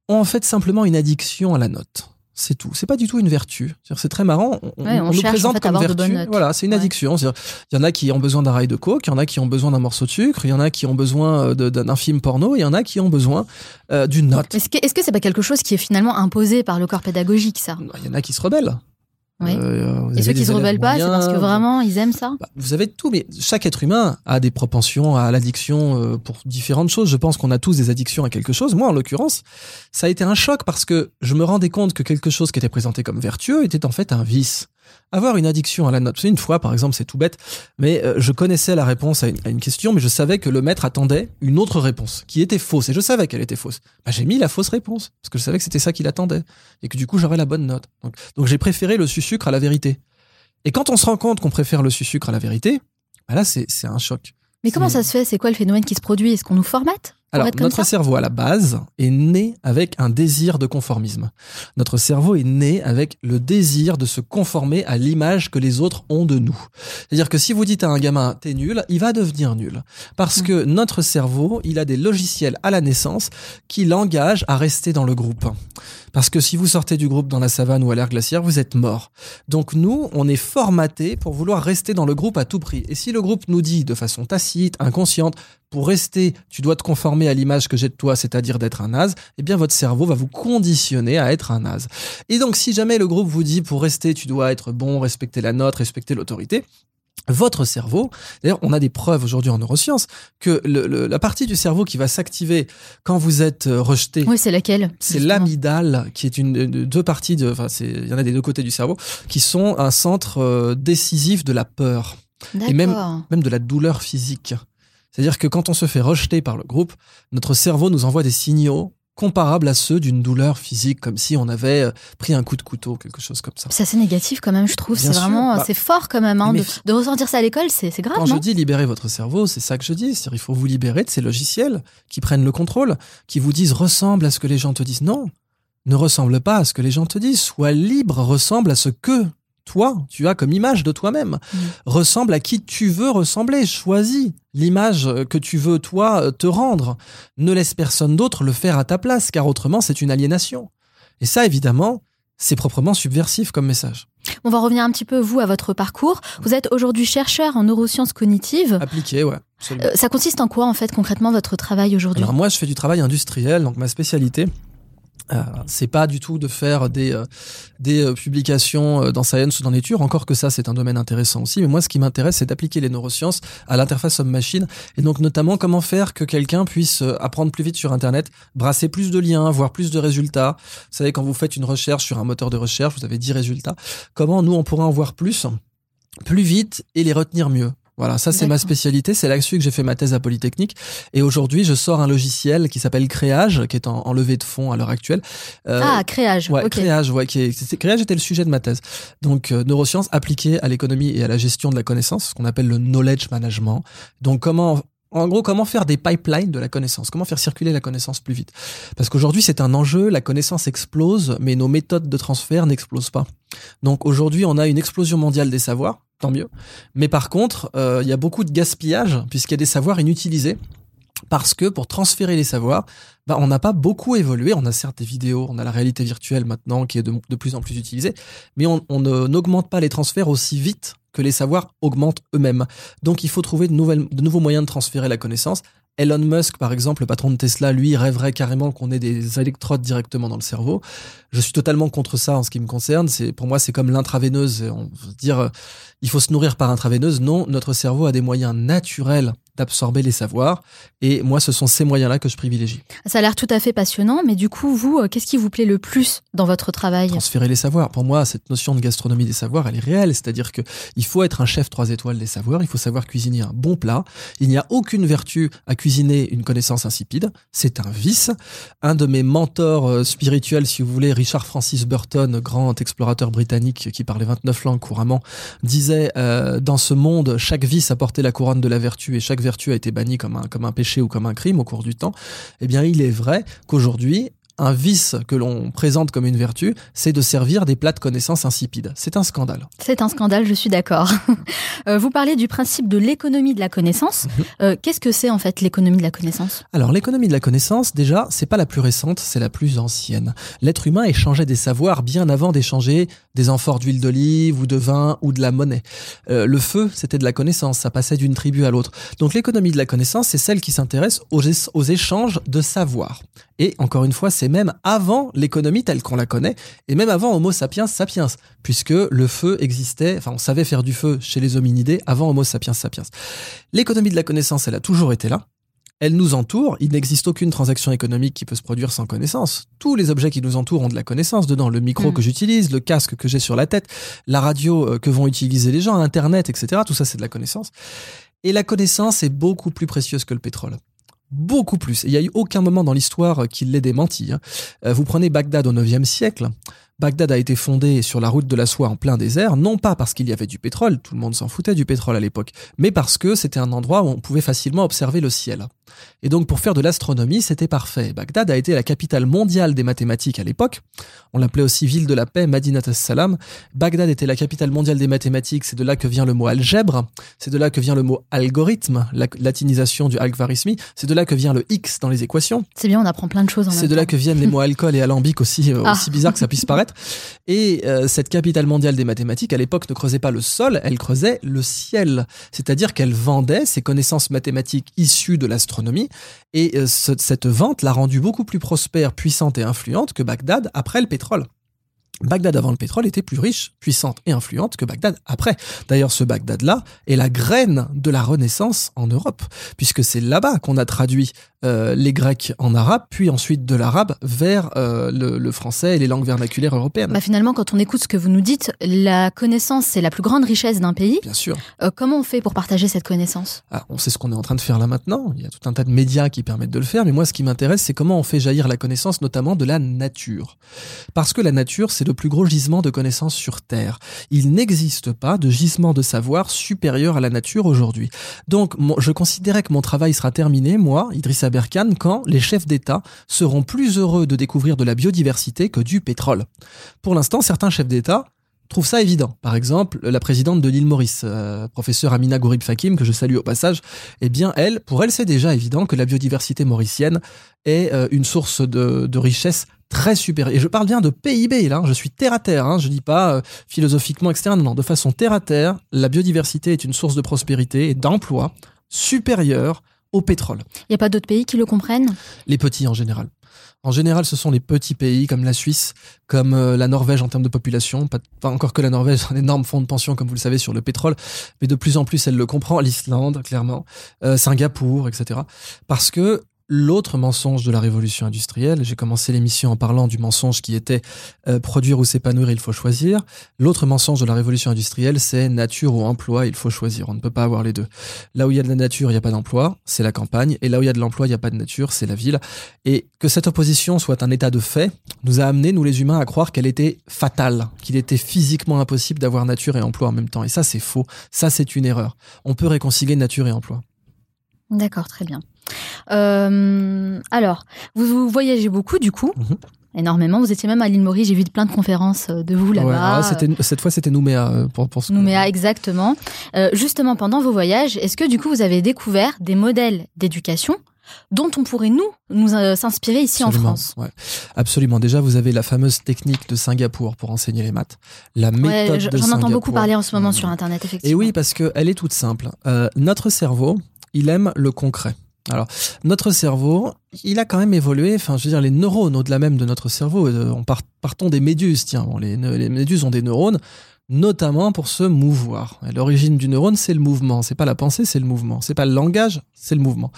ont en fait simplement une addiction à la note. C'est tout. C'est pas du tout une vertu. C'est très marrant. On, Ouais, on nous cherche, en présente fait, comme vertu. Voilà, c'est une addiction. Il y en a qui ont besoin d'un rail de coke, il y en a qui ont besoin d'un morceau de sucre, il y en a qui ont besoin euh, d'un film porno, il y en a qui ont besoin euh, d'une note. Est-ce que est-ce que c'est pas quelque chose qui est finalement imposé par le corps pédagogique ça? Il y en a qui se rebellent. Oui. Euh, Et ceux qui se rebellent pas, c'est parce que vraiment ils aiment ça bah, vous avez tout, mais chaque être humain a des propensions à l'addiction euh, pour différentes choses. Je pense qu'on a tous des addictions à quelque chose. Moi, en l'occurrence, ça a été un choc parce que je me rendais compte que quelque chose qui était présenté comme vertueux était en fait un vice. Avoir une addiction à la note. Une fois, par exemple, c'est tout bête, mais euh, je connaissais la réponse à une, à une question, mais je savais que le maître attendait une autre réponse qui était fausse, et je savais qu'elle était fausse. Bah, j'ai mis la fausse réponse parce que je savais que c'était ça qu'il attendait et que du coup j'aurais la bonne note. Donc, donc j'ai préféré le sucre à la vérité. Et quand on se rend compte qu'on préfère le sucre à la vérité, bah là, c'est un choc. Mais comment ça se fait? C'est quoi le phénomène qui se produit? Est-ce qu'on nous formate? Alors, notre cerveau, à la base, est né avec un désir de conformisme. Notre cerveau est né avec le désir de se conformer à l'image que les autres ont de nous. C'est-à-dire que si vous dites à un gamin, t'es nul, il va devenir nul. Parce Mm. que notre cerveau, il a des logiciels à la naissance qui l'engagent à rester dans le groupe. Parce que si vous sortez du groupe dans la savane ou à l'air glaciaire, vous êtes mort. Donc nous, on est formaté pour vouloir rester dans le groupe à tout prix. Et si le groupe nous dit de façon tacite, inconsciente, pour rester, tu dois te conformer à l'image que j'ai de toi, c'est-à-dire d'être un naze, eh bien votre cerveau va vous conditionner à être un naze. Et donc si jamais le groupe vous dit pour rester, tu dois être bon, respecter la note, respecter l'autorité, votre cerveau, d'ailleurs on a des preuves aujourd'hui en neurosciences que le- le- la partie du cerveau qui va s'activer quand vous êtes euh, rejeté, Oui, c'est laquelle c'est l'amygdale qui est une de- deux parties de enfin il y en a des deux côtés du cerveau qui sont un centre euh, décisif de la peur et même de la douleur physique. C'est-à-dire que quand on se fait rejeter par le groupe, notre cerveau nous envoie des signaux comparables à ceux d'une douleur physique, comme si on avait euh, pris un coup de couteau, quelque chose comme ça. C'est assez négatif quand même, je trouve. C'est vraiment, bah, c'est fort quand même hein, de, ressentir ça à l'école, c'est grave, Quand je non dis libérer votre cerveau, c'est ça que je dis. C'est-à-dire il faut vous libérer de ces logiciels qui prennent le contrôle, qui vous disent ressemble à ce que les gens te disent. Non, ne ressemble pas à ce que les gens te disent. Sois libre, ressemble à ce que toi, tu as comme image de toi-même. Mm. Ressemble à qui tu veux ressembler. Choisis l'image que tu veux, toi, te rendre. Ne laisse personne d'autre le faire à ta place, car autrement, c'est une aliénation. Et ça, évidemment, c'est proprement subversif comme message. On va revenir un petit peu, vous, à votre parcours. Vous êtes aujourd'hui chercheur en neurosciences cognitives. Appliqué, ouais. absolument. Euh, ça consiste en quoi, en fait, concrètement, votre travail aujourd'hui? Alors moi, je fais du travail industriel, donc ma spécialité, c'est pas du tout de faire des euh, des euh, publications euh, dans Science ou dans Nature, encore que ça c'est un domaine intéressant aussi. Mais moi, ce qui m'intéresse, c'est d'appliquer les neurosciences à l'interface homme-machine, et donc notamment comment faire que quelqu'un puisse euh, apprendre plus vite sur Internet, brasser plus de liens, voir plus de résultats. Vous savez, quand vous faites une recherche sur un moteur de recherche, vous avez 10 résultats. Comment nous on pourrait en voir plus, plus vite et les retenir mieux? Voilà, ça c'est ma spécialité, c'est là-dessus que j'ai fait ma thèse à Polytechnique. Et aujourd'hui, je sors un logiciel qui s'appelle Créage, qui est en, levée de fonds à l'heure actuelle. Euh, ah, Créage. Ouais, Créage, ouais, qui est, Créage était le sujet de ma thèse. Donc, euh, neurosciences appliquées à l'économie et à la gestion de la connaissance, ce qu'on appelle le knowledge management. Donc, comment en gros, comment faire des pipelines de la connaissance? Comment faire circuler la connaissance plus vite? Parce qu'aujourd'hui, c'est un enjeu, la connaissance explose, mais nos méthodes de transfert n'explosent pas. Donc aujourd'hui, on a une explosion mondiale des savoirs, tant mieux. Mais par contre, euh, il y a beaucoup de gaspillage, puisqu'il y a des savoirs inutilisés. Parce que pour transférer les savoirs, bah, on n'a pas beaucoup évolué. On a certes des vidéos, on a la réalité virtuelle maintenant qui est de, plus en plus utilisée, mais on, n'augmente pas les transferts aussi vite que les savoirs augmentent eux-mêmes. Donc il faut trouver de, nouveaux moyens de transférer la connaissance. Elon Musk, par exemple, le patron de Tesla, lui, rêverait carrément qu'on ait des électrodes directement dans le cerveau. Je suis totalement contre ça en ce qui me concerne. C'est pour moi, c'est comme l'intraveineuse. On veut dire, il faut se nourrir par intraveineuse. Non, notre cerveau a des moyens naturels d'absorber les savoirs. Et moi, ce sont ces moyens-là que je privilégie. Ça a l'air tout à fait passionnant, mais du coup, vous, euh, qu'est-ce qui vous plaît le plus dans votre travail? Transférer les savoirs. Pour moi, cette notion de gastronomie des savoirs, elle est réelle. C'est-à-dire que il faut être un chef trois étoiles des savoirs. Il faut savoir cuisiner un bon plat. Il n'y a aucune vertu à cuisiner une connaissance insipide. C'est un vice. Un de mes mentors euh, spirituels, si vous voulez, Richard Francis Burton, grand explorateur britannique qui parlait 29 langues couramment, disait euh, dans ce monde, chaque vice apportait la couronne de la vertu et chaque vertu a été bannie comme un, comme un péché ou comme un crime au cours du temps, eh bien il est vrai qu'aujourd'hui, un vice que l'on présente comme une vertu, c'est de servir des plats de connaissances insipides. C'est un scandale. C'est un scandale, je suis d'accord. Euh, vous parlez du principe de l'économie de la connaissance. Mhm. Euh, qu'est-ce que c'est en fait l'économie de la connaissance? Alors l'économie de la connaissance, déjà, c'est pas la plus récente, c'est la plus ancienne. L'être humain échangeait des savoirs bien avant d'échanger des amphores d'huile d'olive ou de vin ou de la monnaie. Euh, le feu, c'était de la connaissance, ça passait d'une tribu à l'autre. Donc l'économie de la connaissance, c'est celle qui s'intéresse aux, aux échanges de savoirs. Et encore une fois, c'est même avant l'économie telle qu'on la connaît, et même avant Homo sapiens sapiens, puisque le feu existait, enfin on savait faire du feu chez les hominidés avant Homo sapiens sapiens. L'économie de la connaissance, elle a toujours été là. Elle nous entoure, il n'existe aucune transaction économique qui peut se produire sans connaissance. Tous les objets qui nous entourent ont de la connaissance dedans. Le micro hmm. que j'utilise, le casque que j'ai sur la tête, la radio euh, que vont utiliser les gens, Internet, etc. Tout ça, c'est de la connaissance. Et la connaissance est beaucoup plus précieuse que le pétrole beaucoup plus. Il n'y a eu aucun moment dans l'histoire qui l'ait démenti. Hein. Euh, vous prenez Bagdad au IXe siècle. Bagdad a été fondé sur la route de la soie en plein désert, non pas parce qu'il y avait du pétrole, tout le monde s'en foutait du pétrole à l'époque, mais parce que c'était un endroit où on pouvait facilement observer le ciel. Et donc pour faire de l'astronomie, c'était parfait. Bagdad a été la capitale mondiale des mathématiques à l'époque. On l'appelait aussi ville de la paix, Madinat as-Salam. Bagdad était la capitale mondiale des mathématiques, c'est de là que vient le mot algèbre, c'est de là que vient le mot algorithme, la latinisation du algorithmi, c'est de là que vient le X dans les équations. C'est bien, on apprend plein de choses en C'est de là que viennent les mots alcool et alambic aussi, euh, ah. aussi bizarre que ça puisse paraître. Et euh, cette capitale mondiale des mathématiques, à l'époque, ne creusait pas le sol, elle creusait le ciel. C'est-à-dire qu'elle vendait ses connaissances mathématiques issues de l'astronomie et euh, cette vente l'a rendue beaucoup plus prospère, puissante et influente que Bagdad après le pétrole. Bagdad avant le pétrole était plus riche, puissante et influente que Bagdad après. D'ailleurs, ce Bagdad-là est la graine de la Renaissance en Europe, puisque c'est là-bas qu'on a traduit euh, les Grecs en arabe, puis ensuite de l'arabe vers euh, le, français et les langues vernaculaires européennes. Bah finalement, quand on écoute ce que vous nous dites, la connaissance, c'est la plus grande richesse d'un pays. Bien sûr. Euh, comment on fait pour partager cette connaissance? Ah, On sait ce qu'on est en train de faire là maintenant. Il y a tout un tas de médias qui permettent de le faire, mais moi, ce qui m'intéresse, c'est comment on fait jaillir la connaissance, notamment de la nature. Parce que la nature, c'est le plus gros gisement de connaissances sur Terre. Il n'existe pas de gisement de savoir supérieur à la nature aujourd'hui. Donc, je considérais que mon travail sera terminé, moi, Idrissa Berkane quand les chefs d'État seront plus heureux de découvrir de la biodiversité que du pétrole. Pour l'instant, certains chefs d'État trouvent ça évident. Par exemple, la présidente de l'île Maurice, euh, professeure Amina Gourib Fakim, que je salue au passage, eh bien, elle, pour elle, c'est déjà évident que la biodiversité mauricienne est euh, une source de, richesse très supérieure. Et je parle bien de PIB, là, je suis terre à terre, hein, je dis pas euh, philosophiquement. Non, non, de façon terre à terre, la biodiversité est une source de prospérité et d'emploi supérieure au pétrole. Il n'y a pas d'autres pays qui le comprennent? Les petits en général. En général, ce sont les petits pays comme la Suisse, comme euh, la Norvège en termes de population. Pas, encore que la Norvège a un énorme fonds de pension, comme vous le savez, sur le pétrole, mais de plus en plus, elle le comprend. L'Islande, clairement, euh, Singapour, etc. Parce que l'autre mensonge de la révolution industrielle. J'ai commencé l'émission en parlant du mensonge qui était euh, produire ou s'épanouir, il faut choisir. L'autre mensonge de la révolution industrielle, c'est nature ou emploi, il faut choisir. On ne peut pas avoir les deux. Là où il y a de la nature, il n'y a pas d'emploi, c'est la campagne. Et là où il y a de l'emploi, il n'y a pas de nature, c'est la ville. Et que cette opposition soit un état de fait nous a amené, nous les humains, à croire qu'elle était fatale, qu'il était physiquement impossible d'avoir nature et emploi en même temps. Et ça, c'est faux. Ça, c'est une erreur. On peut réconcilier nature et emploi. D'accord, très bien. Euh, alors, vous, voyagez beaucoup du coup mhm. Énormément. Vous étiez même à l'île Maurice. J'ai vu plein de conférences euh, de vous là-bas. cette fois, c'était Nouméa euh, pour, pour ce Nouméa, exactement. justement, pendant vos voyages, est-ce que du coup, vous avez découvert des modèles d'éducation dont on pourrait nous nous s'inspirer ici en France? Ouais. Absolument. Déjà, vous avez la fameuse technique de Singapour pour enseigner les maths. La méthode de J'en entends beaucoup parler en ce moment sur Internet, effectivement. Et oui, parce qu'elle est toute simple. notre cerveau, il aime le concret. Alors, notre cerveau, il a quand même évolué. Enfin, je veux dire, les neurones au-delà même de notre cerveau. Euh, on part, partons des méduses. Tiens, bon, les, méduses ont des neurones, notamment pour se mouvoir. L'origine du neurone, c'est le mouvement. C'est pas la pensée, c'est le mouvement. C'est pas le langage, c'est le mouvement.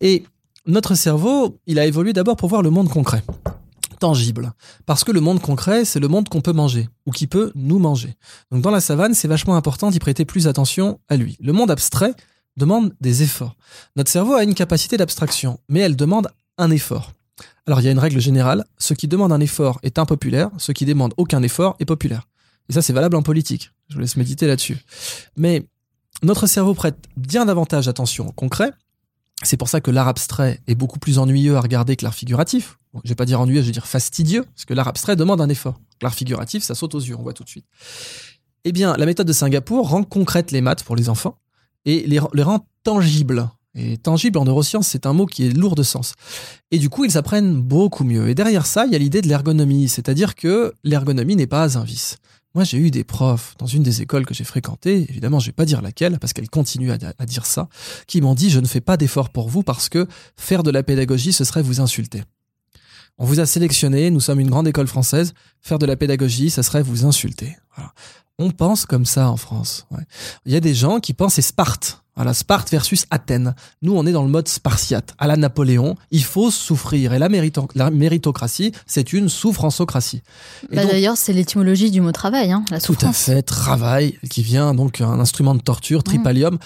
Et notre cerveau, il a évolué d'abord pour voir le monde concret tangible. Parce que le monde concret, c'est le monde qu'on peut manger, ou qui peut nous manger. Donc dans la savane, c'est vachement important d'y prêter plus attention à lui. Le monde abstrait, demande des efforts. Notre cerveau a une capacité d'abstraction, mais elle demande un effort. Alors il y a une règle générale, ce qui demande un effort est impopulaire, ce qui demande aucun effort est populaire. Et ça c'est valable en politique. Je vous laisse méditer là-dessus. Mais notre cerveau prête bien davantage attention au concret. C'est pour ça que l'art abstrait est beaucoup plus ennuyeux à regarder que l'art figuratif. je vais pas dire ennuyeux, je vais dire fastidieux, parce que l'art abstrait demande un effort. L'art figuratif, ça saute aux yeux, on voit tout de suite. Eh bien, la méthode de Singapour rend concrète les maths pour les enfants et les, rend tangibles. Et tangible en neurosciences, c'est un mot qui est lourd de sens. Et du coup, ils apprennent beaucoup mieux. Et derrière ça, il y a l'idée de l'ergonomie, c'est-à-dire que l'ergonomie n'est pas un vice. Moi, j'ai eu des profs dans une des écoles que j'ai fréquentées, évidemment, je vais pas dire laquelle, parce qu'elle continue à, dire ça, qui m'ont dit, je ne fais pas d'effort pour vous parce que faire de la pédagogie, ce serait vous insulter. On vous a sélectionné, nous sommes une grande école française, faire de la pédagogie, ça serait vous insulter. On pense comme ça en France. Il y a des gens qui pensent c'est Sparte. Voilà, Sparte versus Athènes. Nous, on est dans le mode spartiate. À la Napoléon, il faut souffrir. Et la, méritocratie, c'est une souffrancocratie. Bah D'ailleurs, c'est l'étymologie du mot travail, hein, la souffrance. Tout à fait, travail, qui vient donc un instrument de torture, tripalium. Mmh.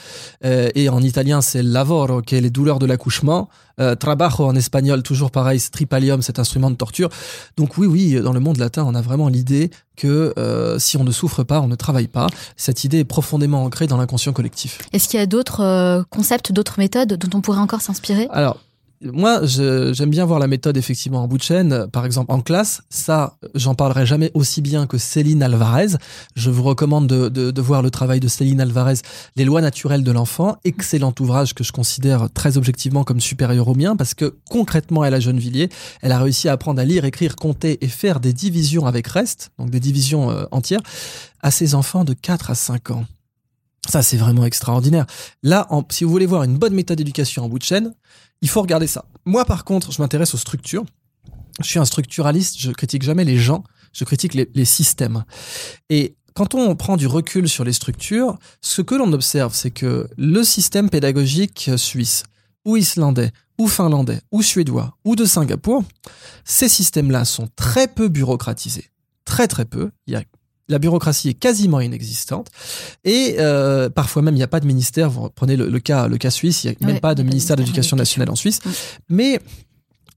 Euh, et en italien, c'est lavoro, qui est les douleurs de l'accouchement. Euh, trabajo en espagnol, toujours pareil, tripalium, cet instrument de torture. Donc oui, oui, dans le monde latin, on a vraiment l'idée que euh, si on ne souffre pas, on ne travaille pas. Cette idée est profondément ancrée dans l'inconscient collectif. Est-ce qu'il y a d'autres euh, concepts, d'autres méthodes dont on pourrait encore s'inspirer? Alors, moi, j'aime bien voir la méthode effectivement en bout de chaîne. Par exemple, en classe, ça, j'en parlerai jamais aussi bien que Céline Alvarez. Je vous recommande de, de, de, voir le travail de Céline Alvarez, Les lois naturelles de l'enfant. Excellent ouvrage que je considère très objectivement comme supérieur au mien parce que concrètement, elle a Gennevilliers, elle a réussi à apprendre à lire, écrire, compter et faire des divisions avec reste, donc des divisions euh, entières, à ses enfants de 4 à 5 ans. Ça, c'est vraiment extraordinaire. Là, si vous voulez voir une bonne méthode d'éducation en bout de chaîne, il faut regarder ça. Moi, par contre, je m'intéresse aux structures. Je suis un structuraliste, je critique jamais les gens, je critique les, systèmes. Et quand on prend du recul sur les structures, ce que l'on observe, c'est que le système pédagogique suisse, ou islandais, ou finlandais, ou suédois, ou de Singapour, ces systèmes-là sont très peu bureaucratisés. Très très peu. La bureaucratie est quasiment inexistante et euh, parfois même il n'y a pas de ministère. Vous prenez le, cas, le cas suisse, il n'y a même pas de ministère de l'éducation nationale en Suisse. Mais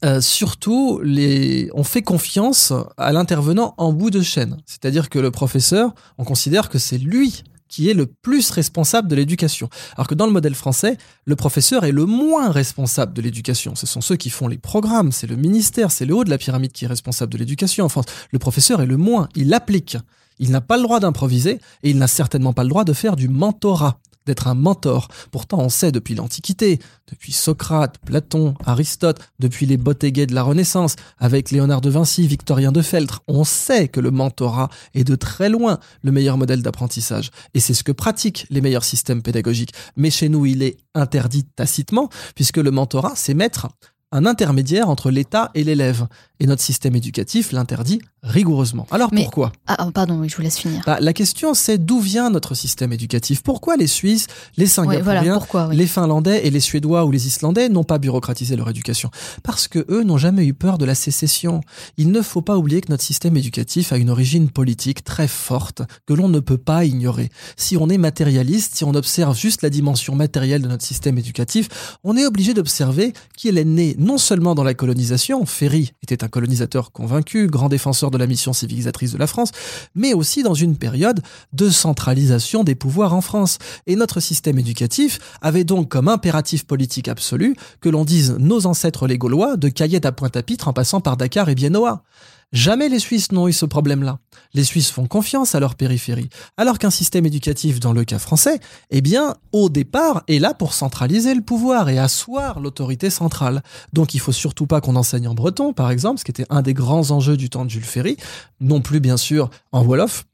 euh, surtout, les... on fait confiance à l'intervenant en bout de chaîne. C'est-à-dire que le professeur, on considère que c'est lui qui est le plus responsable de l'éducation. Alors que dans le modèle français, le professeur est le moins responsable de l'éducation. Ce sont ceux qui font les programmes, c'est le ministère, c'est le haut de la pyramide qui est responsable de l'éducation en France. Le professeur est le moins, il applique. Il n'a pas le droit d'improviser et il n'a certainement pas le droit de faire du mentorat, d'être un mentor. Pourtant, on sait depuis l'Antiquité, depuis Socrate, Platon, Aristote, depuis les Bottéguets de la Renaissance, avec Léonard de Vinci, Victorien de Feltre, on sait que le mentorat est de très loin le meilleur modèle d'apprentissage. Et c'est ce que pratiquent les meilleurs systèmes pédagogiques. Mais chez nous, il est interdit tacitement, puisque le mentorat, c'est mettre un intermédiaire entre l'État et l'élève. Et notre système éducatif l'interdit rigoureusement. Alors Mais- pourquoi? Ah, ah, pardon, je vous laisse finir. Bah, La question c'est d'où vient notre système éducatif? Pourquoi les Suisses, les Ouais, Singapouriens, voilà, pourquoi oui. les Finlandais et les Suédois ou les Islandais n'ont pas bureaucratisé leur éducation? Parce que eux n'ont jamais eu peur de la sécession. Il ne faut pas oublier que notre système éducatif a une origine politique très forte que l'on ne peut pas ignorer. Si on est matérialiste, si on observe juste la dimension matérielle de notre système éducatif, on est obligé d'observer qu'il est né non seulement dans la colonisation, Ferry était un colonisateur convaincu, grand défenseur de la mission civilisatrice de la France, mais aussi dans une période de centralisation des pouvoirs en France. Et notre système éducatif avait donc comme impératif politique absolu que l'on dise nos ancêtres les Gaulois de Cayette à Pointe-à-Pitre en passant par Dakar et Biennois. Jamais les Suisses n'ont eu ce problème-là. Les Suisses font confiance à leur périphérie, alors qu'un système éducatif, dans le cas français, eh bien, au départ, est là pour centraliser le pouvoir et asseoir l'autorité centrale. Donc il faut surtout pas qu'on enseigne en breton, par exemple, ce qui était un des grands enjeux du temps de Jules Ferry, non plus bien sûr en Wolof.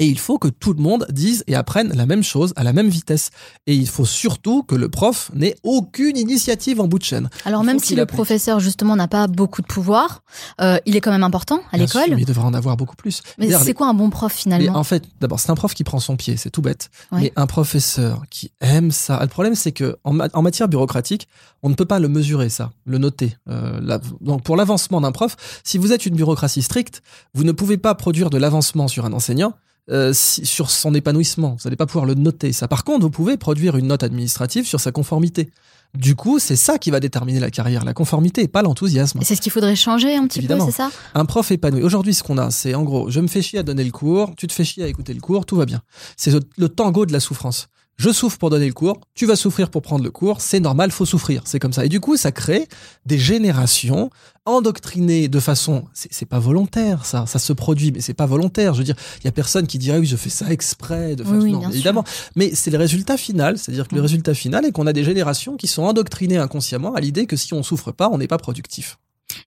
Et il faut que tout le monde dise et apprenne la même chose à la même vitesse. Et il faut surtout que le prof n'ait aucune initiative en bout de chaîne. Alors même si le professeur justement n'a pas beaucoup de pouvoir, euh, il est quand même important à l'école. il devrait en avoir beaucoup plus. Mais c'est quoi un bon prof Mais finalement en fait, d'abord, c'est un prof qui prend son pied, c'est tout bête. Ouais. Mais un professeur qui aime ça. Le problème, c'est que en, ma- en matière bureaucratique, on ne peut pas le mesurer, ça, le noter. Euh, la- donc, pour l'avancement d'un prof, si vous êtes une bureaucratie stricte, vous ne pouvez pas produire de l'avancement sur un enseignant. Euh, si- sur son épanouissement, vous n'allez pas pouvoir le noter. Ça, par contre, vous pouvez produire une note administrative sur sa conformité. Du coup, c'est ça qui va déterminer la carrière, la conformité, et pas l'enthousiasme. Et c'est ce qu'il faudrait changer un petit Évidemment. peu, c'est ça? Un prof épanoui. Aujourd'hui, ce qu'on a, c'est en gros, je me fais chier à donner le cours, tu te fais chier à écouter le cours, tout va bien. C'est le tango de la souffrance. Je souffre pour donner le cours, tu vas souffrir pour prendre le cours, c'est normal, faut souffrir, c'est comme ça. Et du coup, ça crée des générations endoctrinées de façon, c'est pas volontaire, ça, ça se produit, mais c'est pas volontaire. Je veux dire, il y a personne qui dirait oui, je fais ça exprès, de façon, oui, non, sûr. évidemment. Mais c'est le résultat final, c'est-à-dire que le Mm. résultat final est qu'on a des générations qui sont endoctrinées inconsciemment à l'idée que si on souffre pas, on n'est pas productif.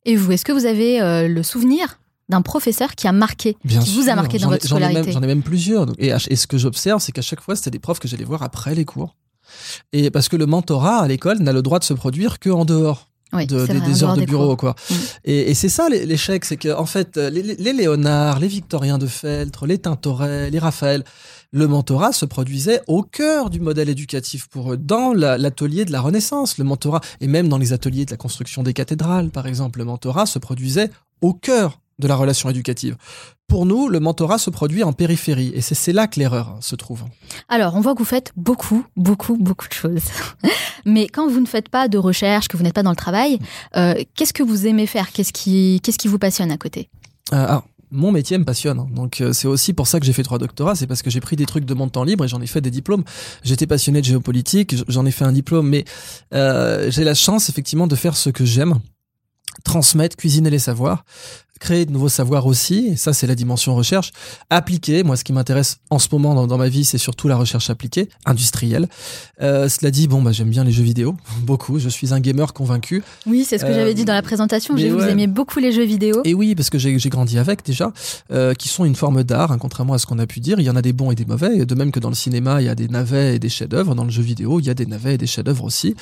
Et vous, est-ce que vous avez euh, le souvenir d'un professeur qui a marqué, Bien qui vous a marqué dans ai- votre scolarité J'en ai même plusieurs. Donc, et, ce que j'observe, c'est qu'à chaque fois, c'était des profs que j'allais voir après les cours. Et parce que le mentorat à l'école n'a le droit de se produire que en dehors Oui, de- c'est des, vrai, des en heures de bureau, quoi. Mm. Et, et c'est ça l'é- l'échec, c'est que en fait, les, les- les Léonard, les Victoriens de Feltre, les Tintoret, les Raphaël, le mentorat se produisait au cœur du modèle éducatif pour eux, dans la- l'atelier de la Renaissance. Le mentorat, et même dans les ateliers de la construction des cathédrales, par exemple, le mentorat se produisait au cœur de la relation éducative. Pour nous, le mentorat se produit en périphérie, et c'est là que l'erreur se trouve. Alors, on voit que vous faites beaucoup, beaucoup, beaucoup de choses. Mais quand vous ne faites pas de recherche, que vous n'êtes pas dans le travail, euh, qu'est-ce que vous aimez faire? Qu'est-ce qui, qu'est-ce qui vous passionne à côté? Euh, alors, mon métier me passionne. hein. Donc, euh, c'est aussi pour ça que j'ai fait trois doctorats. C'est parce que j'ai pris des trucs de mon temps libre et j'en ai fait des diplômes. J'étais passionné de géopolitique, j'en ai fait un diplôme, mais euh, j'ai la chance, effectivement, de faire ce que j'aime. Transmettre, cuisiner les savoirs, créer de nouveaux savoirs aussi. Et ça, c'est la dimension recherche. Appliquer, moi, ce qui m'intéresse en ce moment dans, dans ma vie, c'est surtout la recherche appliquée, industrielle. Euh, cela dit, bon, bah, j'aime bien les jeux vidéo, beaucoup. Je suis un gamer convaincu. Oui, c'est ce que Euh, j'avais dit dans la présentation. J'ai vu vous aimiez beaucoup les jeux vidéo. Et oui, parce que j'ai grandi avec déjà, euh, qui sont une forme d'art, hein, contrairement à ce qu'on a pu dire. Il y en a des bons et des mauvais. Et de même que dans le cinéma, il y a des navets et des chefs-d'œuvre, dans le jeu vidéo, il y a des navets et des chefs-d'œuvre aussi.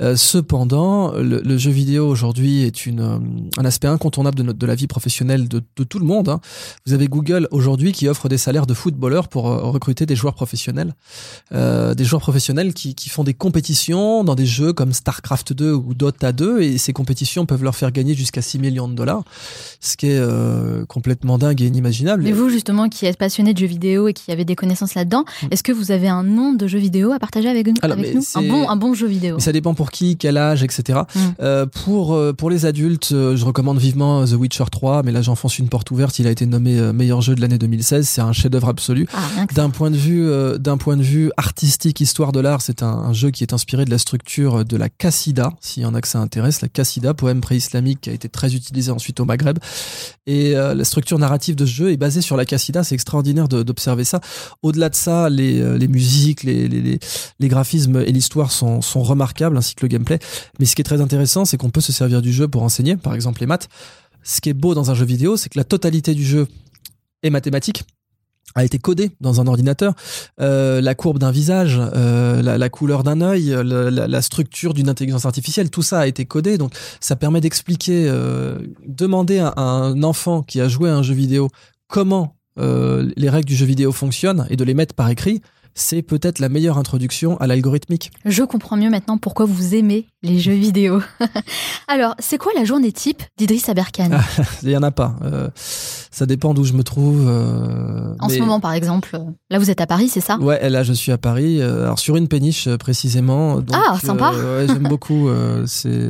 Euh, cependant, le, le jeu vidéo aujourd'hui est une, euh, un aspect incontournable de, notre, de la vie professionnelle de, de tout le monde. hein. Vous avez Google aujourd'hui qui offre des salaires de footballeurs pour euh, recruter des joueurs professionnels. Euh, des joueurs professionnels qui, qui font des compétitions dans des jeux comme StarCraft 2 ou Dota 2 et ces compétitions peuvent leur faire gagner jusqu'à 6 millions de dollars, ce qui est euh, complètement dingue et inimaginable. Mais vous, justement, qui êtes passionné de jeux vidéo et qui avez des connaissances là-dedans, Mm. est-ce que vous avez un nom de jeu vidéo à partager avec, nous- Alors, avec nous? Un bon, un bon jeu vidéo Mais ça dépend pour qui, quel âge, etc. Mm. Euh, pour pour les adultes, je recommande vivement The Witcher 3, mais là j'enfonce une porte ouverte. Il a été nommé euh, meilleur jeu de l'année 2016. C'est un chef-d'œuvre absolu. Ah. D'un point de vue, euh, d'un point de vue artistique, histoire de l'art, c'est un, un jeu qui est inspiré de la structure de la Qassida, s'il y en a que ça intéresse, la Qassida, poème pré-islamique qui a été très utilisé ensuite au Maghreb. Et euh, la structure narrative de ce jeu est basée sur la Qassida. C'est extraordinaire d'observer ça. Au-delà de ça, les, les musiques, les, les, les, les graphismes et l'histoire sont, sont remarquables, ainsi que le gameplay. Mais ce qui est très intéressant, c'est qu'on peut se servir du jeu pour enseigner, par exemple les maths. Ce qui est beau dans un jeu vidéo, c'est que la totalité du jeu est mathématique. a été codé dans un ordinateur. Euh, la courbe d'un visage, euh, la, couleur d'un œil, la, structure d'une intelligence artificielle, tout ça a été codé. Donc, ça permet d'expliquer, euh, demander à, un enfant qui a joué à un jeu vidéo comment les règles du jeu vidéo fonctionnent et de les mettre par écrit c'est peut-être la meilleure introduction à l'algorithmique. Je comprends mieux maintenant pourquoi vous aimez les jeux vidéo. Alors, c'est quoi la journée type d'Idriss Aberkan? Il n'y en a pas. Euh, ça dépend d'où je me trouve. Euh, en ce moment, par exemple. Là, vous êtes à Paris, c'est ça? Ouais, là, je suis à Paris. Euh, alors, sur une péniche, précisément. ah, sympa ouais, J'aime beaucoup c'est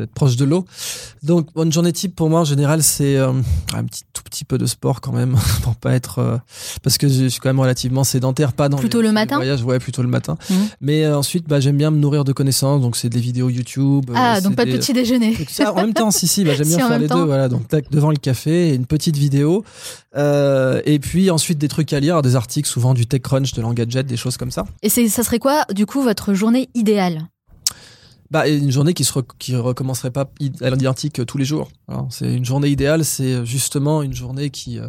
être proche de l'eau. Donc, une journée type, pour moi, en général, c'est un petit, tout petit peu de sport quand même, pour pas être... parce que je suis quand même relativement sédentaire, pas dans Plutôt le matin voyage, Ouais, plutôt le matin. Mmh. Mais ensuite, bah, j'aime bien me nourrir de connaissances. Donc, c'est des vidéos YouTube. Ah, donc pas de petit déjeuner. en même temps, si, si, bah, j'aime bien faire les deux. Voilà, donc tac, devant le café, une petite vidéo. Euh, et puis ensuite des trucs à lire, des articles, souvent du TechCrunch, de l'Engadget, des choses comme ça. Et ça serait quoi, du coup, votre journée idéale? Bah, une journée qui qui recommencerait pas à l'identique tous les jours. C'est une journée idéale, c'est justement une journée qui, euh,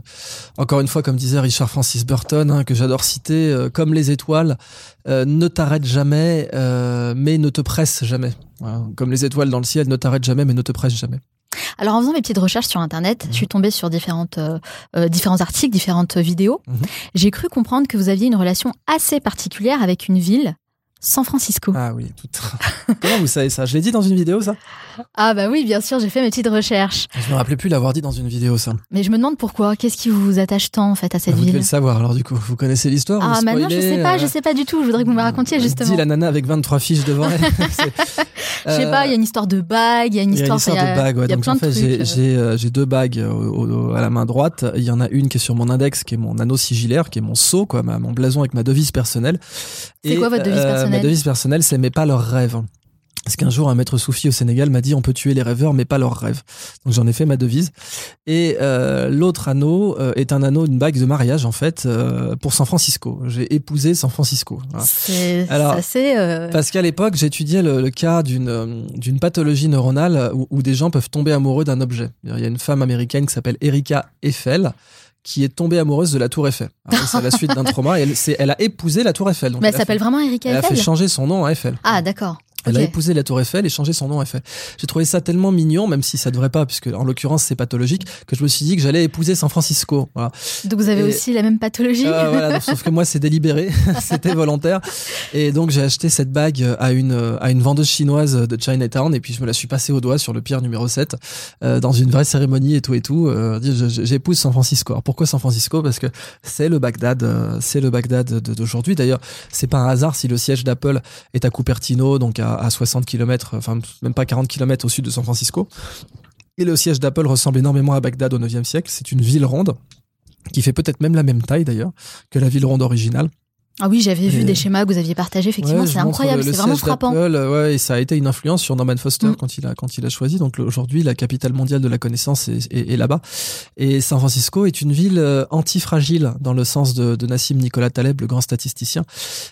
encore une fois, comme disait Richard Francis Burton, hein, que j'adore citer, euh, comme les étoiles, euh, ne t'arrête jamais, mais ne te presse jamais. Comme les étoiles dans le ciel, ne t'arrête jamais, mais ne te presse jamais. Alors en faisant mes petites recherches sur internet, je suis tombée sur différentes, différents articles, différentes vidéos. Mhm. J'ai cru comprendre que vous aviez une relation assez particulière avec une ville San Francisco. Ah oui, tout. Comment vous savez ça? Je l'ai dit dans une vidéo, ça? Ah bah oui, bien sûr, j'ai fait mes petites recherches. Je me rappelais plus l'avoir dit dans une vidéo, ça. Mais je me demande pourquoi. Qu'est-ce qui vous attache tant en fait à cette ah, ville Vous devez le savoir. Alors du coup, vous connaissez l'histoire Ah bah non, je sais pas, je sais pas du tout. Je voudrais que vous me racontiez justement. Dis la nana avec 23 fiches devant elle. Je sais pas, il y a une histoire de bague, il y a une histoire, il y a une histoire de bague. Ouais. Donc en fait, euh. j'ai deux bagues à la main droite. Il y en a une qui est sur mon index, qui est mon anneau sigillaire, qui est mon sceau, quoi, mon blason avec ma devise personnelle. C'est quoi votre devise euh, personnelle Ma devise personnelle, c'est mais pas leurs rêves. Parce qu'un jour, un maître soufi au Sénégal m'a dit on peut tuer les rêveurs, mais pas leurs rêves. Donc j'en ai fait ma devise. Et euh, l'autre anneau euh, est un anneau, une bague de mariage en fait euh, pour San Francisco. J'ai épousé San Francisco. C'est assez. Parce qu'à l'époque, j'étudiais le, le, cas d'une d'une pathologie neuronale où, où, des gens peuvent tomber amoureux d'un objet. Il y a une femme américaine qui s'appelle Erika Eiffel qui est tombée amoureuse de la Tour Eiffel. C'est la suite d'un trauma. Et elle, elle, a épousé la Tour Eiffel. Donc Mais elle, s'appelle vraiment Erika Eiffel. Elle a fait changer son nom à Eiffel. Ah, d'accord. Elle a épousé la Tour Eiffel et changé son nom Eiffel. J'ai trouvé ça tellement mignon, même si ça devrait pas, puisque en l'occurrence c'est pathologique, que je me suis dit que j'allais épouser San Francisco. Voilà. Donc vous avez aussi la même pathologie. Euh, voilà, sauf que moi c'est délibéré, c'était volontaire. Et donc j'ai acheté cette bague à une à une vendeuse chinoise de Chinatown et puis je me la suis passée au doigt sur le pierre numéro 7 euh, dans une vraie cérémonie et tout et tout. Euh, J'épouse San Francisco. Alors pourquoi San Francisco? Parce que c'est le Bagdad, euh, c'est le Bagdad d'aujourd'hui. D'ailleurs, c'est pas un hasard si le siège d'Apple est à Cupertino, donc à, à 60 km enfin même pas 40 km au sud de San Francisco. Et le siège d'Apple ressemble énormément à Bagdad au 9e siècle. C'est une ville ronde, qui fait peut-être même la même taille d'ailleurs que la ville ronde originale. Ah oui, j'avais vu des schémas que vous aviez partagés, effectivement, c'est incroyable, c'est vraiment frappant. ouais, et ça a été une influence sur Norman Foster mm. quand il a quand il a choisi. Donc aujourd'hui, la capitale mondiale de la connaissance est, est, là-bas. Et San Francisco est une ville euh, antifragile dans le sens de, de Nassim Nicolas Taleb, le grand statisticien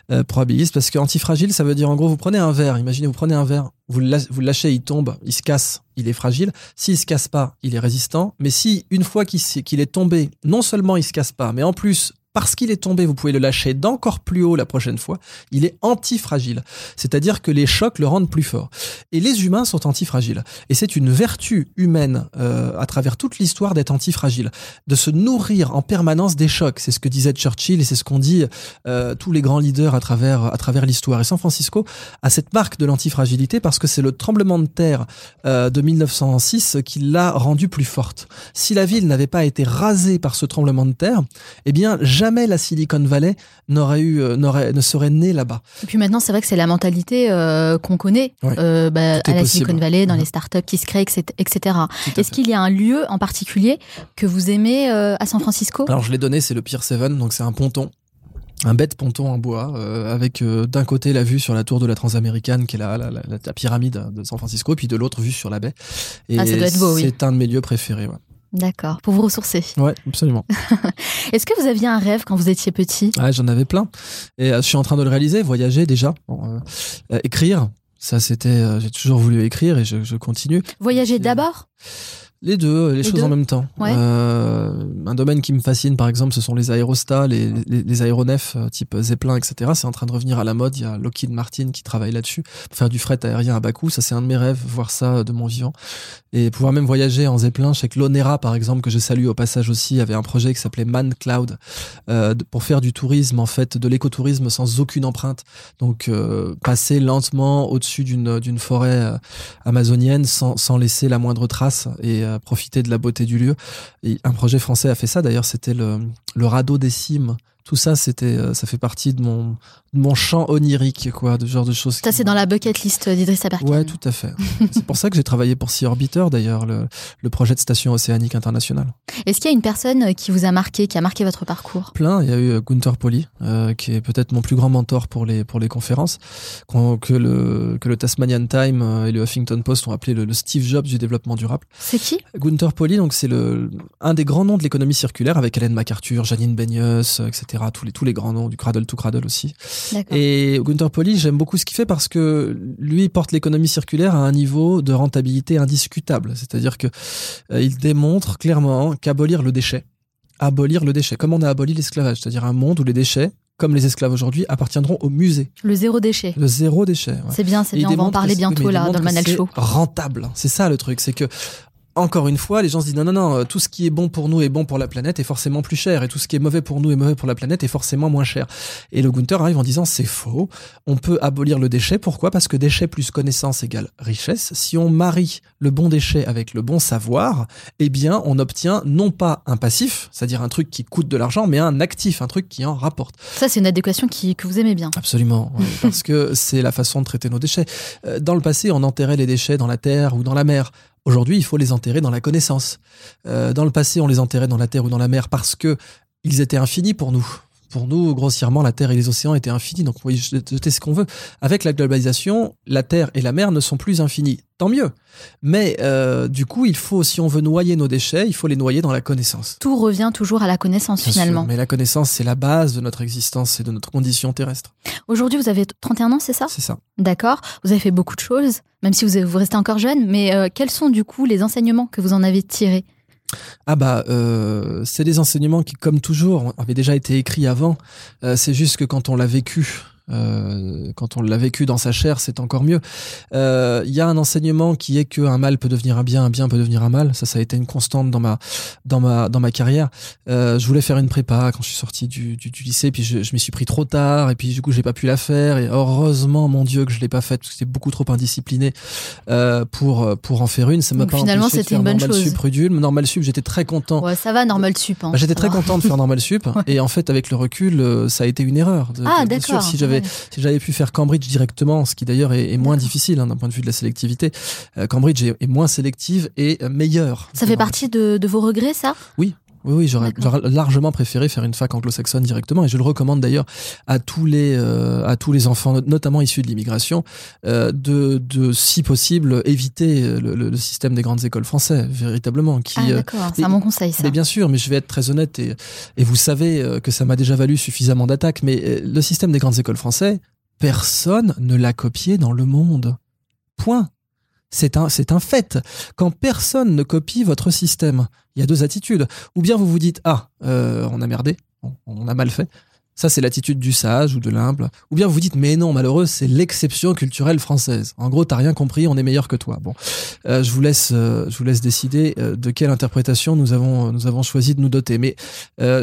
euh, probabiliste, parce que antifragile, ça veut dire en gros, vous prenez un verre, imaginez, vous prenez un verre, vous le, vous lâchez, il tombe, il se casse, il est fragile. S'il se casse pas, il est résistant. Mais si une fois qu'il est tombé, non seulement il se casse pas, mais en plus parce qu'il est tombé, vous pouvez le lâcher d'encore plus haut la prochaine fois. Il est antifragile. C'est-à-dire que les chocs le rendent plus fort. Et les humains sont antifragiles. Et c'est une vertu humaine euh, à travers toute l'histoire d'être antifragile, de se nourrir en permanence des chocs. C'est ce que disait Churchill et c'est ce qu'ont dit euh, tous les grands leaders à travers à travers l'histoire. Et San Francisco a cette marque de l'antifragilité parce que c'est le tremblement de terre euh, de 1906 qui l'a rendue plus forte. Si la ville n'avait pas été rasée par ce tremblement de terre, eh bien la Silicon Valley n'aurait eu, euh, n'aurait, ne serait née là-bas. Et puis maintenant, c'est vrai que c'est la mentalité euh, qu'on connaît euh, bah, à la Silicon Valley, dans les startups qui se créent, etc. Est-ce qu'il y a un lieu en particulier que vous aimez à San Francisco? Alors je l'ai donné, c'est le Pier 7, donc c'est un ponton un bête ponton en bois avec d'un côté la vue sur la tour de la Transaméricaine qui est la, la, la, pyramide de San Francisco puis de l'autre vue sur la baie. Et ah, ça doit être beau, c'est un de mes lieux préférés ouais. D'accord, pour vous ressourcer. Ouais, absolument. Est-ce que vous aviez un rêve quand vous étiez petit? Ah, J'en avais plein. Et euh, je suis en train de le réaliser, voyager déjà, euh, euh, écrire. Ça, c'était, j'ai toujours voulu écrire et je, je continue. Voyager d'abord? Les deux, les, Les choses deux en même temps. Ouais. Euh, un domaine qui me fascine, par exemple, ce sont les aérostats, les, les, les aéronefs euh, type Zeppelin, etc. C'est en train de revenir à la mode. Il y a Lockheed Martin qui travaille là-dessus pour faire du fret aérien à bas coût. Ça, c'est un de mes rêves, voir ça de mon vivant. Et pouvoir même voyager en Zeppelin. Je sais que l'Onera, par exemple, que je salue au passage aussi, avait un projet qui s'appelait Man Cloud euh, pour faire du tourisme, en fait, de l'écotourisme sans aucune empreinte. Donc, euh, passer lentement au-dessus d'une d'une forêt euh, amazonienne sans, sans laisser la moindre trace et profiter de la beauté du lieu. Et un projet français a fait ça d'ailleurs, c'était le radeau des cimes. Tout ça, c'était, euh, ça fait partie de mon, de mon champ onirique, quoi, de ce genre de choses. Ça, c'est dans la bucket list d'Idriss Aberkan. Ouais, tout à fait. c'est pour ça que j'ai travaillé pour Sea Orbiter d'ailleurs, le, le projet de station océanique internationale. Est-ce qu'il y a une personne qui vous a marqué, qui a marqué votre parcours? Plein. Il y a eu euh, Gunther Poli, euh, qui est peut-être mon plus grand mentor pour les, pour les conférences, que le, que le Tasmanian Time et le Huffington Post ont appelé le, le Steve Jobs du développement durable. C'est qui? Gunther Poli, donc c'est le, un des grands noms de l'économie circulaire avec Hélène MacArthur, Janine Benyus, euh, etc. Tous les, tous les grands noms du Cradle to Cradle aussi. Et Gunther Poli, j'aime beaucoup ce qu'il fait parce que lui porte l'économie circulaire à un niveau de rentabilité indiscutable. C'est-à-dire que euh, il démontre clairement qu'abolir le déchet, abolir le déchet, comme on a aboli l'esclavage, c'est-à-dire un monde où les déchets, comme les esclaves aujourd'hui, appartiendront au musée. Le zéro déchet. Le zéro déchet. ouais. C'est bien, c'est bien. On va en parler que bientôt là dans le Manal Show. Rentable. C'est ça le truc, c'est que encore une fois, les gens se disent non, non, non, tout ce qui est bon pour nous est bon pour la planète est forcément plus cher, et tout ce qui est mauvais pour nous est mauvais pour la planète est forcément moins cher. Et le Gunther arrive en disant c'est faux, on peut abolir le déchet. Pourquoi? Parce que déchet plus connaissance égale richesse. Si on marie le bon déchet avec le bon savoir, eh bien, on obtient non pas un passif, c'est-à-dire un truc qui coûte de l'argent, mais un actif, un truc qui en rapporte. Ça, c'est une adéquation qui, que vous aimez bien. Absolument, oui, parce que c'est la façon de traiter nos déchets. Euh, Dans le passé, on enterrait les déchets dans la terre ou dans la mer. Aujourd'hui, il faut les enterrer dans la connaissance. Euh, dans le passé, on les enterrait dans la terre ou dans la mer parce que ils étaient infinis pour nous. Pour nous, grossièrement, la terre et les océans étaient infinis, donc on pouvait jeter ce qu'on veut. Avec la globalisation, la terre et la mer ne sont plus infinis. Tant mieux. Mais euh, du coup, il faut, si on veut noyer nos déchets, il faut les noyer dans la connaissance. Tout revient toujours à la connaissance Bien sûr, finalement. mais la connaissance, c'est la base de notre existence et de notre condition terrestre. Aujourd'hui, vous avez 31 ans, c'est ça? C'est ça. D'accord. Vous avez fait beaucoup de choses, même si vous, vous restez encore jeune. Mais euh, quels sont du coup les enseignements que vous en avez tirés? Ah bah, euh, c'est des enseignements qui, comme toujours, avaient déjà été écrits avant. Euh, c'est juste que quand on l'a vécu, euh, quand on l'a vécu dans sa chair, c'est encore mieux. Euh, Il y a un enseignement qui est qu'un mal peut devenir un bien, un bien peut devenir un mal. Ça, ça a été une constante dans ma dans ma dans ma carrière. Euh, je voulais faire une prépa quand je suis sorti du, du, du lycée, puis je, je m'y suis pris trop tard, et puis du coup j'ai pas pu la faire. Et heureusement, mon Dieu, que je l'ai pas faite parce que j'étais beaucoup trop indiscipliné euh, pour pour en faire une. Ça m'a pas finalement, c'était une bonne normal chose. sup Rudule. Normal sup, j'étais très content. Ouais, Ça va, normal sup. hein. Bah, J'étais très va. content de faire normal sup et en fait avec le recul euh, ça a été une erreur. De- Ah, d'accord. si j'avais Si j'avais pu faire Cambridge directement, ce qui d'ailleurs est, est moins difficile hein, d'un point de vue de la sélectivité, euh, Cambridge est, est moins sélective et euh, meilleure. Ça fait partie de, de vos regrets, ça? Oui, oui, j'aurais D'accord. j'aurais largement préféré faire une fac anglo-saxonne directement, et je le recommande d'ailleurs à tous les euh, à tous les enfants, notamment issus de l'immigration, euh, de, de si possible éviter le, le- le système des grandes écoles françaises, véritablement, qui Ah, euh, d'accord. C'est un bon conseil, ça. mais bien sûr, mais je vais être très honnête et, et vous savez euh, que ça m'a déjà valu suffisamment d'attaques, mais euh, le système des grandes écoles français, personne ne l'a copié dans le monde. Point. C'est un, fait. Quand personne ne copie votre système, il y a deux attitudes. Ou bien vous vous dites, ah, euh, on a merdé, on a mal fait. Ça, c'est l'attitude du sage ou de l'humble. Ou bien vous dites, mais non, malheureux, c'est l'exception culturelle française. En gros, t'as rien compris, on est meilleur que toi. Bon, euh, je vous laisse, euh, je vous laisse décider euh, de quelle interprétation nous avons, nous avons choisi de nous doter. Mais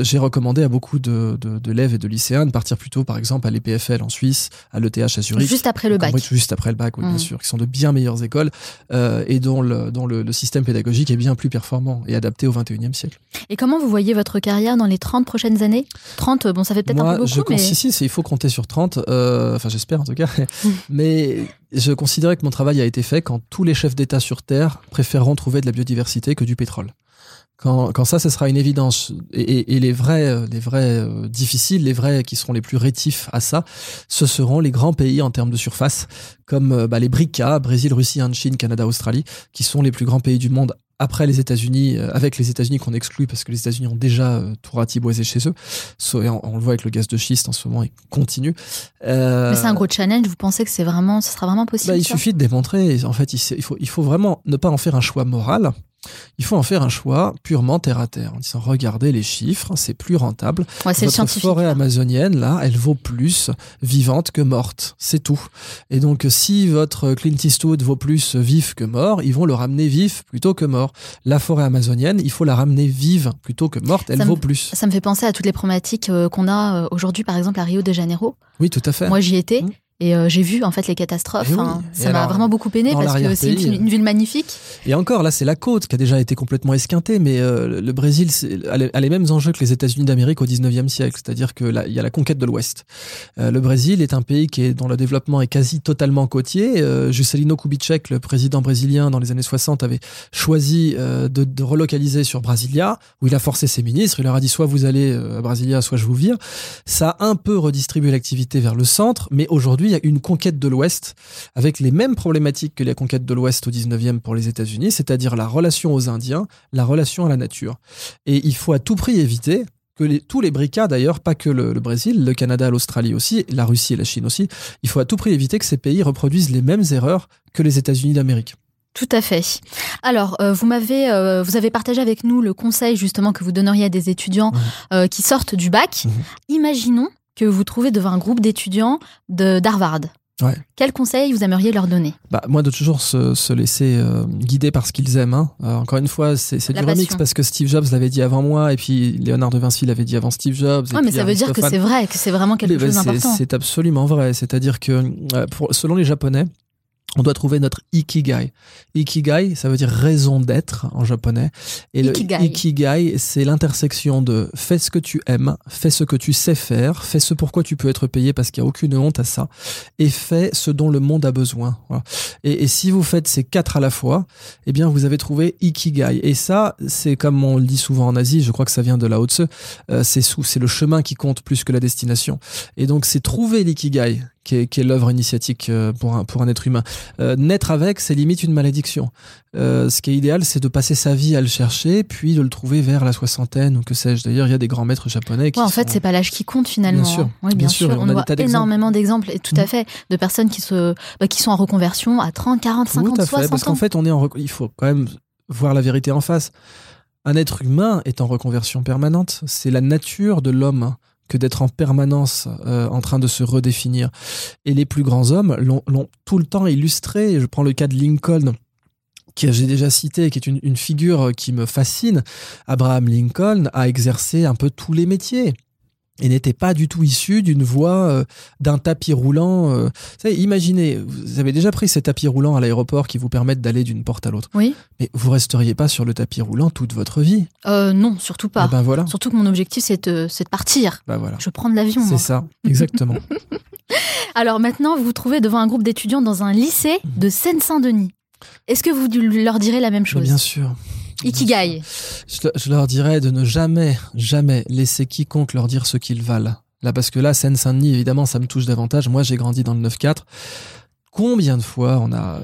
j'ai recommandé à beaucoup de, de, d'élèves et de lycéens de partir plutôt, par exemple, à l'EPFL en Suisse, à l'ETH à Zurich. Juste après le bac. Juste après le bac, oui, bien Mm. sûr, qui sont de bien meilleures écoles et dont, le, dont le, le système pédagogique est bien plus performant et adapté au 21e siècle. Et comment vous voyez votre carrière dans les 30 prochaines années? 30, bon, ça fait peut-être Moi, je mais... si, si, il faut compter sur 30, euh, enfin j'espère en tout cas, mais je considérais que mon travail a été fait quand tous les chefs d'État sur Terre préféreront trouver de la biodiversité que du pétrole. Quand, quand ça, ce sera une évidence. Et, et- et les vrais, les vrais euh, difficiles, les vrais qui seront les plus rétifs à ça, ce seront les grands pays en termes de surface, comme euh, bah, les BRICA, Brésil, Russie, Inde, Chine, Canada, Australie, qui sont les plus grands pays du monde après les États-Unis, euh, avec les États-Unis qu'on exclut parce que les États-Unis ont déjà euh, tout ratiboisé chez eux. So- et on, on le voit avec le gaz de schiste en ce moment, il continue. Euh, Mais c'est un gros challenge, vous pensez que c'est vraiment, ce sera vraiment possible bah, il suffit de démontrer. En fait, il, s- il faut, il faut vraiment ne pas en faire un choix moral. Il faut en faire un choix purement terre à terre, en disant regardez les chiffres, c'est plus rentable. Ouais, Votre forêt amazonienne, là, elle vaut plus vivante que morte. C'est tout. Et donc, si votre Clint Eastwood vaut plus vif que mort, ils vont le ramener vif plutôt que mort. La forêt amazonienne, il faut la ramener vive plutôt que morte. Elle Ça me- vaut plus. Ça me fait penser à toutes les problématiques euh, qu'on a euh, aujourd'hui, par exemple à Rio de Janeiro. Oui, tout à fait. Moi, j'y étais. Mm. Et euh, j'ai vu en fait les catastrophes. Eh oui. hein. Ça m'a vraiment beaucoup peiné parce que c'est une, ville magnifique. Et encore, là, c'est la côte qui a déjà été complètement esquintée, mais euh, le Brésil a les, a les mêmes enjeux que les États-Unis d'Amérique au 19e siècle, c'est-à-dire que là, il y a la conquête de l'Ouest. Euh, le Brésil est un pays qui est, dont le développement est quasi totalement côtier. Euh, Juscelino Kubitschek, le président brésilien dans les années 60, avait choisi euh, de, de relocaliser sur Brasilia, où il a forcé ses ministres. Il leur a dit soit vous allez euh, à Brasilia, soit je vous vire. Ça a un peu redistribué l'activité vers le centre, mais aujourd'hui, il y a une conquête de l'Ouest avec les mêmes problématiques que les conquêtes de l'Ouest au 19e pour les États-Unis, c'est-à-dire la relation aux Indiens, la relation à la nature. Et il faut à tout prix éviter que les- tous les BRICA, d'ailleurs, pas que le, le Brésil, le Canada, l'Australie aussi, la Russie et la Chine aussi, il faut à tout prix éviter que ces pays reproduisent les mêmes erreurs que les États-Unis d'Amérique. Tout à fait. Alors, euh, vous m'avez, euh, vous avez partagé avec nous le conseil justement que vous donneriez à des étudiants euh, qui sortent du bac. Mhm. Imaginons que vous trouvez devant un groupe d'étudiants d'Harvard. Ouais. Quel conseil vous aimeriez leur donner? Bah, moi, de toujours se, se laisser euh, guider par ce qu'ils aiment. hein. Euh, encore une fois, c'est du remix parce que Steve Jobs l'avait dit avant moi, et puis Léonard de Vinci l'avait dit avant Steve Jobs. et Ouais, mais puis ça veut dire que c'est vrai, que c'est vraiment quelque Mais, bah, chose c'est- d'important. C'est absolument vrai. C'est-à-dire que euh, pour, selon les Japonais, on doit trouver notre ikigai. Ikigai, ça veut dire raison d'être en japonais. Et Ikigai. le ikigai, c'est l'intersection de fais ce que tu aimes, fais ce que tu sais faire, fais ce pourquoi tu peux être payé parce qu'il n'y a aucune honte à ça, et fais ce dont le monde a besoin. Voilà. Et, et si vous faites ces quatre à la fois, eh bien, vous avez trouvé ikigai. Et ça, c'est comme on le dit souvent en Asie, je crois que ça vient de Lao Tse, euh, c'est sous, c'est le chemin qui compte plus que la destination. Et donc, c'est trouver l'ikigai qui est, qui est l'œuvre initiatique euh, pour un, pour un être humain. Euh, naître avec, c'est limite une malédiction. Euh, ce qui est idéal, c'est de passer sa vie à le chercher, puis de le trouver vers la soixantaine ou que sais-je. D'ailleurs, il y a des grands maîtres japonais qui Ouais, en fait, sont- c'est pas l'âge qui compte finalement. Bien sûr, hein. Oui, bien, bien sûr, on On, a voit énormément d'exemples, et tout à Mm. fait, de personnes qui, se, bah, qui sont en reconversion à 30, 40, 50, Tout à fait, 60 parce qu'en fait, on est en rec- il faut quand même voir la vérité en face. Un être humain est en reconversion permanente. C'est la nature de l'homme que d'être en permanence euh, en train de se redéfinir. Et les plus grands hommes l'ont tout le temps illustré. Je prends le cas de Lincoln que j'ai déjà cité, qui est une figure qui me fascine. Abraham Lincoln a exercé un peu tous les métiers et n'était pas du tout issu d'une voie euh, d'un tapis roulant. euh. Vous savez, imaginez, vous avez déjà pris ces tapis roulants à l'aéroport qui vous permettent d'aller d'une porte à l'autre. Oui. Mais vous resteriez pas sur le tapis roulant toute votre vie. Euh, non, surtout pas. Eh ben voilà. Surtout que mon objectif, c'est de, c'est de partir. Bah voilà. Je prends de l'avion. C'est ça, exactement. Alors maintenant, vous vous trouvez devant un groupe d'étudiants dans un lycée de Seine-Saint-Denis. Est-ce que vous leur direz la même chose bien sûr. Ikigai. Je, je leur dirais de ne jamais, jamais laisser quiconque leur dire ce qu'ils valent. Là, parce que là, Seine-Saint-Denis, évidemment, ça me touche davantage. Moi, j'ai grandi dans le 9-4. Combien de fois on a,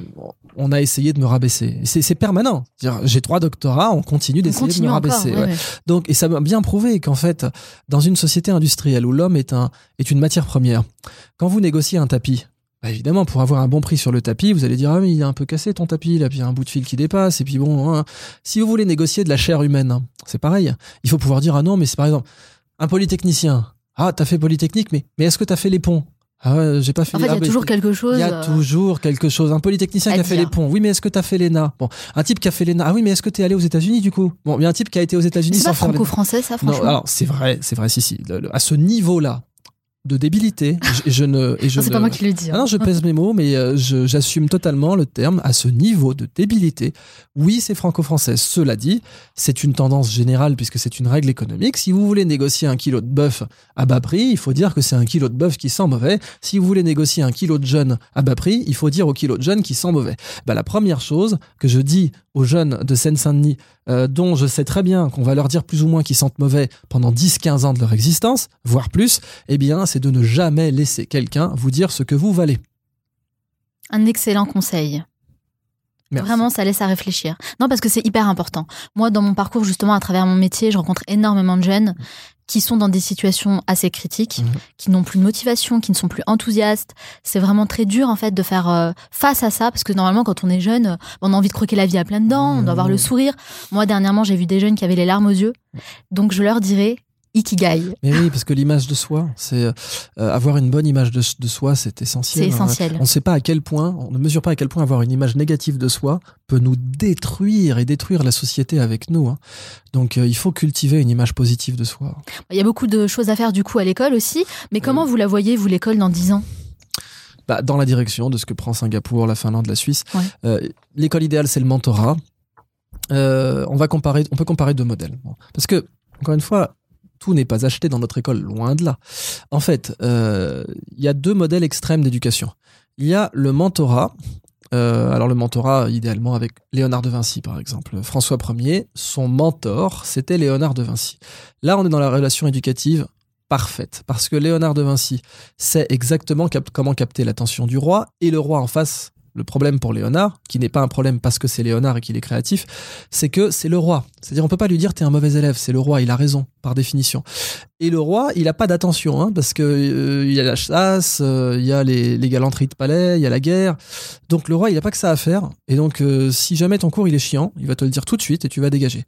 on a essayé de me rabaisser? C'est permanent. J'ai trois doctorats, on continue On d'essayer de me rabaisser. ouais, ouais. ouais. Donc, et ça m'a bien prouvé qu'en fait, dans une société industrielle où l'homme est, un, est une matière première, quand vous négociez un tapis, bah évidemment, pour avoir un bon prix sur le tapis, vous allez dire ah mais il est un peu cassé ton tapis, là, puis il y a un bout de fil qui dépasse, et puis bon, hein. si vous voulez négocier de la chair humaine, hein, c'est pareil. Il faut pouvoir dire ah non, mais c'est par exemple un polytechnicien. Ah, t'as fait polytechnique, mais mais est-ce que t'as fait les ponts? Ah j'ai pas fait. En fait, il ah, y a bah, toujours quelque chose. il y a euh, toujours quelque chose. Un polytechnicien qui a fait les ponts. Oui, mais est-ce que tu as fait l'ENA? Bon, un type qui a fait l'ENA. Ah oui, mais est-ce que tu es allé aux États-Unis du coup? Bon, il y a un type qui a été aux États-Unis C'est pas franco-français, ça, Non, franchement. alors c'est vrai, c'est vrai, si, si. À ce niveau-là de débilité, je, je ne. Et je Non, c'est ne- pas moi qui le dis. Ah hein. non, je pèse mes mots, mais euh, je- j'assume totalement le terme. À ce niveau de débilité, oui, c'est franco-français. Cela dit, c'est une tendance générale puisque c'est une règle économique. Si vous voulez négocier un kilo de bœuf à bas prix, il faut dire que c'est un kilo de bœuf qui sent mauvais. Si vous voulez négocier un kilo de jeune à bas prix, il faut dire au kilo de jeune qui sent mauvais. Bah, la première chose que je dis aux jeunes de Seine-Saint-Denis, euh, dont je sais très bien qu'on va leur dire plus ou moins qu'ils sentent mauvais pendant 10-15 ans de leur existence, voire plus, eh bien, c'est de ne jamais laisser quelqu'un vous dire ce que vous valez. Un excellent conseil. Merci. Vraiment, ça laisse à réfléchir. Non, parce que c'est hyper important. Moi, dans mon parcours, justement, à travers mon métier, je rencontre énormément de jeunes qui sont dans des situations assez critiques, Mhm. qui n'ont plus de motivation, qui ne sont plus enthousiastes. C'est vraiment très dur, en fait, de faire euh, face à ça, parce que normalement, quand on est jeune, on a envie de croquer la vie à plein dents, on doit avoir le Mhm. sourire. Moi, dernièrement, j'ai vu des jeunes qui avaient les larmes aux yeux. Donc, je leur dirais, Ikigai, Mais oui, parce que l'image de soi, c'est euh, avoir une bonne image de, de soi, c'est essentiel. c'est hein. essentiel. On ne sait pas à quel point, on ne mesure pas à quel point avoir une image négative de soi peut nous détruire et détruire la société avec nous. hein. Donc euh, il faut cultiver une image positive de soi. Il y a beaucoup de choses à faire, du coup, à l'école aussi. Mais comment vous la voyez, vous, l'école, dans 10 ans? Bah, dans la direction de ce que prend Singapour, la Finlande, la Suisse. Ouais. Euh, L'école idéale, c'est le mentorat. Euh, on va comparer, on peut comparer deux modèles. Parce que, encore une fois, tout n'est pas acheté dans notre école, loin de là. En fait, euh, il y a deux modèles extrêmes d'éducation. Il y a le mentorat. Euh, alors le mentorat, idéalement avec Léonard de Vinci, par exemple. François Ier, son mentor, c'était Léonard de Vinci. Là, on est dans la relation éducative parfaite, parce que Léonard de Vinci sait exactement comment capter l'attention du roi, et le roi en face, le problème pour Léonard, qui n'est pas un problème parce que c'est Léonard et qu'il est créatif, c'est que c'est le roi. C'est-à-dire, on peut pas lui dire t'es un mauvais élève, c'est le roi, il a raison, par définition. Et le roi, il a pas d'attention, hein, parce que euh, il y a la chasse, euh, il y a les, les galanteries de palais, il y a la guerre. Donc le roi, il a pas que ça à faire. Et donc, euh, si jamais ton cours il est chiant, il va te le dire tout de suite et tu vas dégager.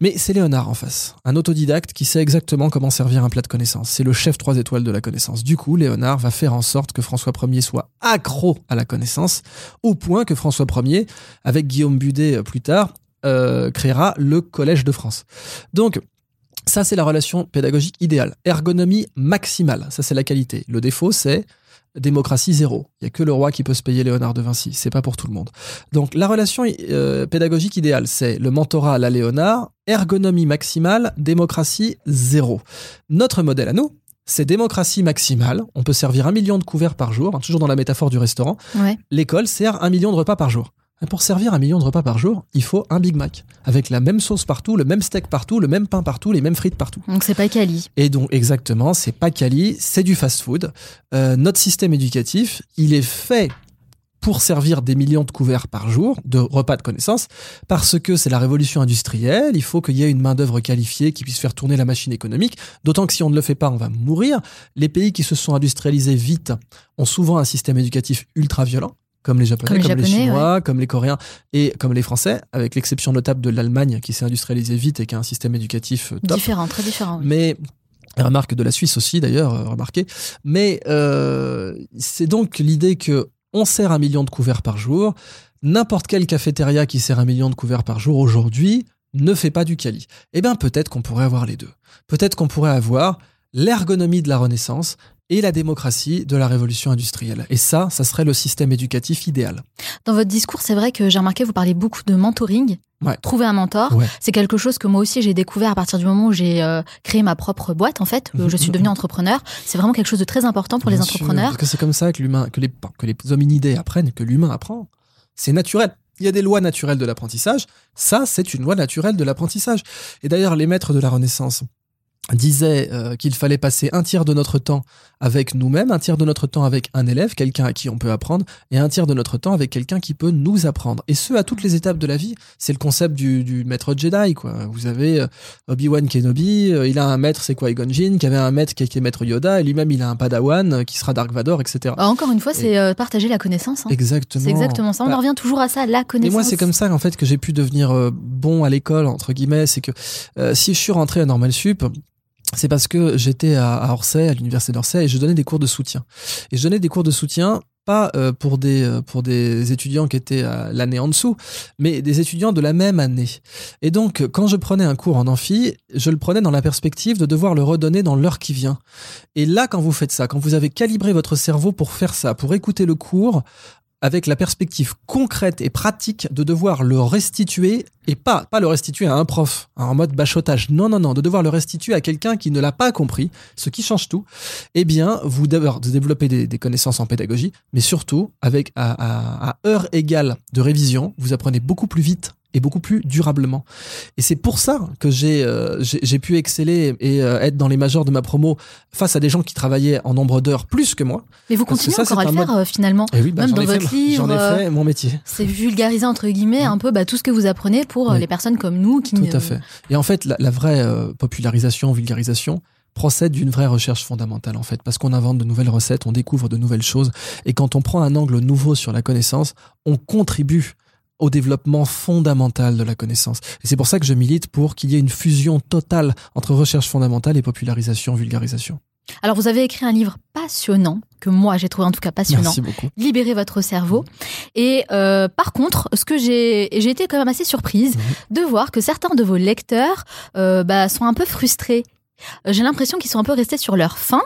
Mais c'est Léonard en face, un autodidacte qui sait exactement comment servir un plat de connaissances. C'est le chef trois étoiles de la connaissance. Du coup, Léonard va faire en sorte que François Ier soit accro à la connaissance, au point que François Ier, avec Guillaume Budet euh, plus tard, euh, créera le Collège de France. Donc, ça, c'est la relation pédagogique idéale. Ergonomie maximale, ça, c'est la qualité. Le défaut, c'est démocratie zéro. Il n'y a que le roi qui peut se payer Léonard de Vinci. C'est pas pour tout le monde. Donc, la relation euh, pédagogique idéale, c'est le mentorat à la Léonard, ergonomie maximale, démocratie zéro. Notre modèle à nous, c'est démocratie maximale. On peut servir un million de couverts par jour, hein, toujours dans la métaphore du restaurant. Ouais. L'école sert un million de repas par jour. Pour servir un million de repas par jour, il faut un Big Mac. Avec la même sauce partout, le même steak partout, le même pain partout, les mêmes frites partout. Donc, c'est pas quali. Et donc, exactement, c'est pas quali, c'est du fast-food. Euh, notre système éducatif, il est fait pour servir des millions de couverts par jour, de repas de connaissances, parce que c'est la révolution industrielle, il faut qu'il y ait une main-d'œuvre qualifiée qui puisse faire tourner la machine économique, d'autant que si on ne le fait pas, on va mourir. Les pays qui se sont industrialisés vite ont souvent un système éducatif ultra violent. Comme les Japonais, Comme comme les Chinois, comme les Coréens et comme les Français, avec l'exception notable de l'Allemagne qui s'est industrialisée vite et qui a un système éducatif euh, top. Différent, très différent. oui. Mais remarque de la Suisse aussi d'ailleurs, euh, remarquez. Mais euh, c'est donc l'idée que on sert un million de couverts par jour. N'importe quelle cafétéria qui sert un million de couverts par jour aujourd'hui ne fait pas du quali. Eh bien, peut-être qu'on pourrait avoir les deux. Peut-être qu'on pourrait avoir l'ergonomie de la Renaissance et la démocratie de la révolution industrielle. Et ça, ça serait le système éducatif idéal. Dans votre discours, c'est vrai que j'ai remarqué, vous parlez beaucoup de mentoring. Ouais. Trouver un mentor, Ouais. c'est quelque chose que moi aussi j'ai découvert à partir du moment où j'ai euh, créé ma propre boîte. En fait, où je suis devenue entrepreneur. C'est vraiment quelque chose de très important pour les sûr, entrepreneurs. parce que c'est comme ça que l'humain, que les, que les hominidés apprennent, que l'humain apprend. C'est naturel. Il y a des lois naturelles de l'apprentissage. Ça, c'est une loi naturelle de l'apprentissage. Et d'ailleurs, les maîtres de la Renaissance disaient euh, qu'il fallait passer un tiers de notre temps avec nous-mêmes, un tiers de notre temps avec un élève, quelqu'un à qui on peut apprendre, et un tiers de notre temps avec quelqu'un qui peut nous apprendre. Et ce, à toutes les étapes de la vie. C'est le concept du, du maître Jedi, quoi. Vous avez euh, Obi-Wan Kenobi, euh, il a un maître, c'est quoi, Jinn, qui avait un maître qui était maître Yoda, et lui-même, il a un padawan euh, qui sera Dark Vador, etc. Bah, encore une fois, c'est euh, partager la connaissance. hein. Exactement. C'est exactement ça. On Bah, en revient toujours à ça, la et connaissance. moi, c'est comme ça en fait que j'ai pu devenir euh, bon à l'école entre guillemets. C'est que euh, si je suis rentré à Normal Sup, c'est parce que j'étais à, Orsay, à l'université d'Orsay, et je donnais des cours de soutien. Et je donnais des cours de soutien pas euh, pour des euh, pour des étudiants qui étaient l'année en dessous, mais des étudiants de la même année. Et donc, quand je prenais un cours en amphi, je le prenais dans la perspective de devoir le redonner dans l'heure qui vient. Et là, quand vous faites ça, quand vous avez calibré votre cerveau pour faire ça, pour écouter le cours, avec la perspective concrète et pratique de devoir le restituer et pas pas le restituer à un prof en mode bachotage. Non non non de devoir le restituer à quelqu'un qui ne l'a pas compris ce qui change tout. Eh bien vous devez développer des, connaissances en pédagogie mais surtout avec à heure égale de révision vous apprenez beaucoup plus vite et beaucoup plus durablement. Et c'est pour ça que j'ai euh, j'ai pu exceller et euh, être dans les majors de ma promo face à des gens qui travaillaient en nombre d'heures plus que moi. Mais vous continuez encore à le faire finalement, et oui, bah, même dans fait, votre livre. J'en ai fait mon métier. C'est vulgariser entre guillemets un peu bah, tout ce que vous apprenez pour les personnes comme nous qui. Tout à fait. Et en fait, la, la vraie popularisation, vulgarisation, procède d'une vraie recherche fondamentale en fait, parce qu'on invente de nouvelles recettes, on découvre de nouvelles choses, et quand on prend un angle nouveau sur la connaissance, on contribue au développement fondamental de la connaissance. Et c'est pour ça que je milite pour qu'il y ait une fusion totale entre recherche fondamentale et popularisation, vulgarisation. Alors vous avez écrit un livre passionnant que moi j'ai trouvé en tout cas passionnant. Merci beaucoup. Libérer votre cerveau. Et euh, par contre, ce que j'ai j'ai été quand même assez surprise mmh. de voir que certains de vos lecteurs euh, bah, sont un peu frustrés euh, j'ai l'impression qu'ils sont un peu restés sur leur faim.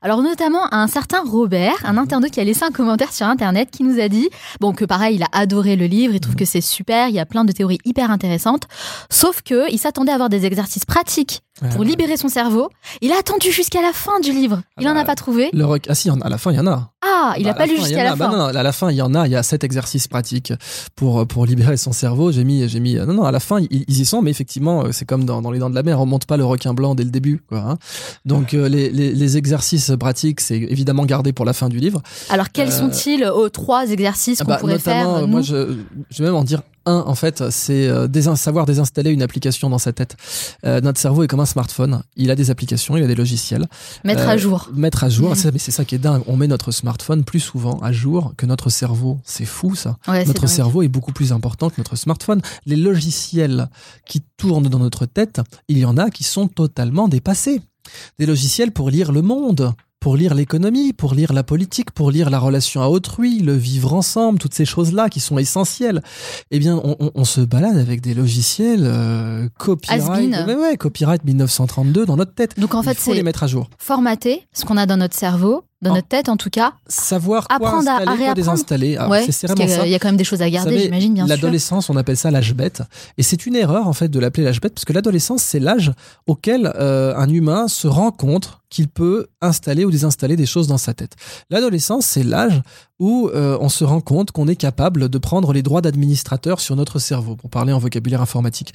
Alors notamment un certain Robert, un internaute qui a laissé un commentaire sur internet qui nous a dit bon que pareil il a adoré le livre, il trouve que c'est super, il y a plein de théories hyper intéressantes, sauf que il s'attendait à avoir des exercices pratiques pour libérer son cerveau. Il a attendu jusqu'à la fin du livre. Il n'en a pas trouvé. Le Ah si, à la fin, il y en a. Ah, il n'a bah, pas lu jusqu'à la bah, fin. non, non, à la fin, il y en a. Il y a sept exercices pratiques pour pour libérer son cerveau. J'ai mis, j'ai mis. Non, non, à la fin, ils, y sont, mais effectivement, c'est comme dans, dans, les dents de la mer. On monte pas le requin blanc dès le début, quoi. Hein. Donc euh, les, les, les, exercices pratiques, c'est évidemment gardé pour la fin du livre. Alors quels euh, sont-ils aux trois exercices qu'on bah, pourrait faire Moi, je, je vais même en dire un, en fait, c'est euh, savoir désinstaller une application dans sa tête. Euh, notre cerveau est comme un smartphone. Il a des applications, il a des logiciels. Mettre à euh, jour. Mettre à jour. Mmh. Mais c'est ça qui est dingue. On met notre smartphone plus souvent à jour que notre cerveau. C'est fou, ça. notre cerveau est beaucoup plus important que notre smartphone. Les logiciels qui tournent dans notre tête, il y en a qui sont totalement dépassés. Des logiciels pour lire le monde, pour lire l'économie, pour lire la politique, pour lire la relation à autrui, le vivre ensemble, toutes ces choses-là qui sont essentielles. Eh bien, on, on, se balade avec des logiciels euh, copyright, ouais, copyright 1932 dans notre tête. Donc en fait, c'est les mettre à jour. Formater ce qu'on a dans notre cerveau dans notre tête en tout cas. Savoir quoi apprendre installer, à, quoi désinstaller. ouais, c'est il, y a, il y a quand même des choses à garder, j'imagine, bien sûr. L'adolescence, on appelle ça l'âge bête. Et c'est une erreur, en fait, de l'appeler l'âge bête, parce que l'adolescence, c'est l'âge auquel euh, un humain se rend compte qu'il peut installer ou désinstaller des choses dans sa tête. L'adolescence, c'est l'âge où euh, on se rend compte qu'on est capable de prendre les droits d'administrateur sur notre cerveau, pour parler en vocabulaire informatique.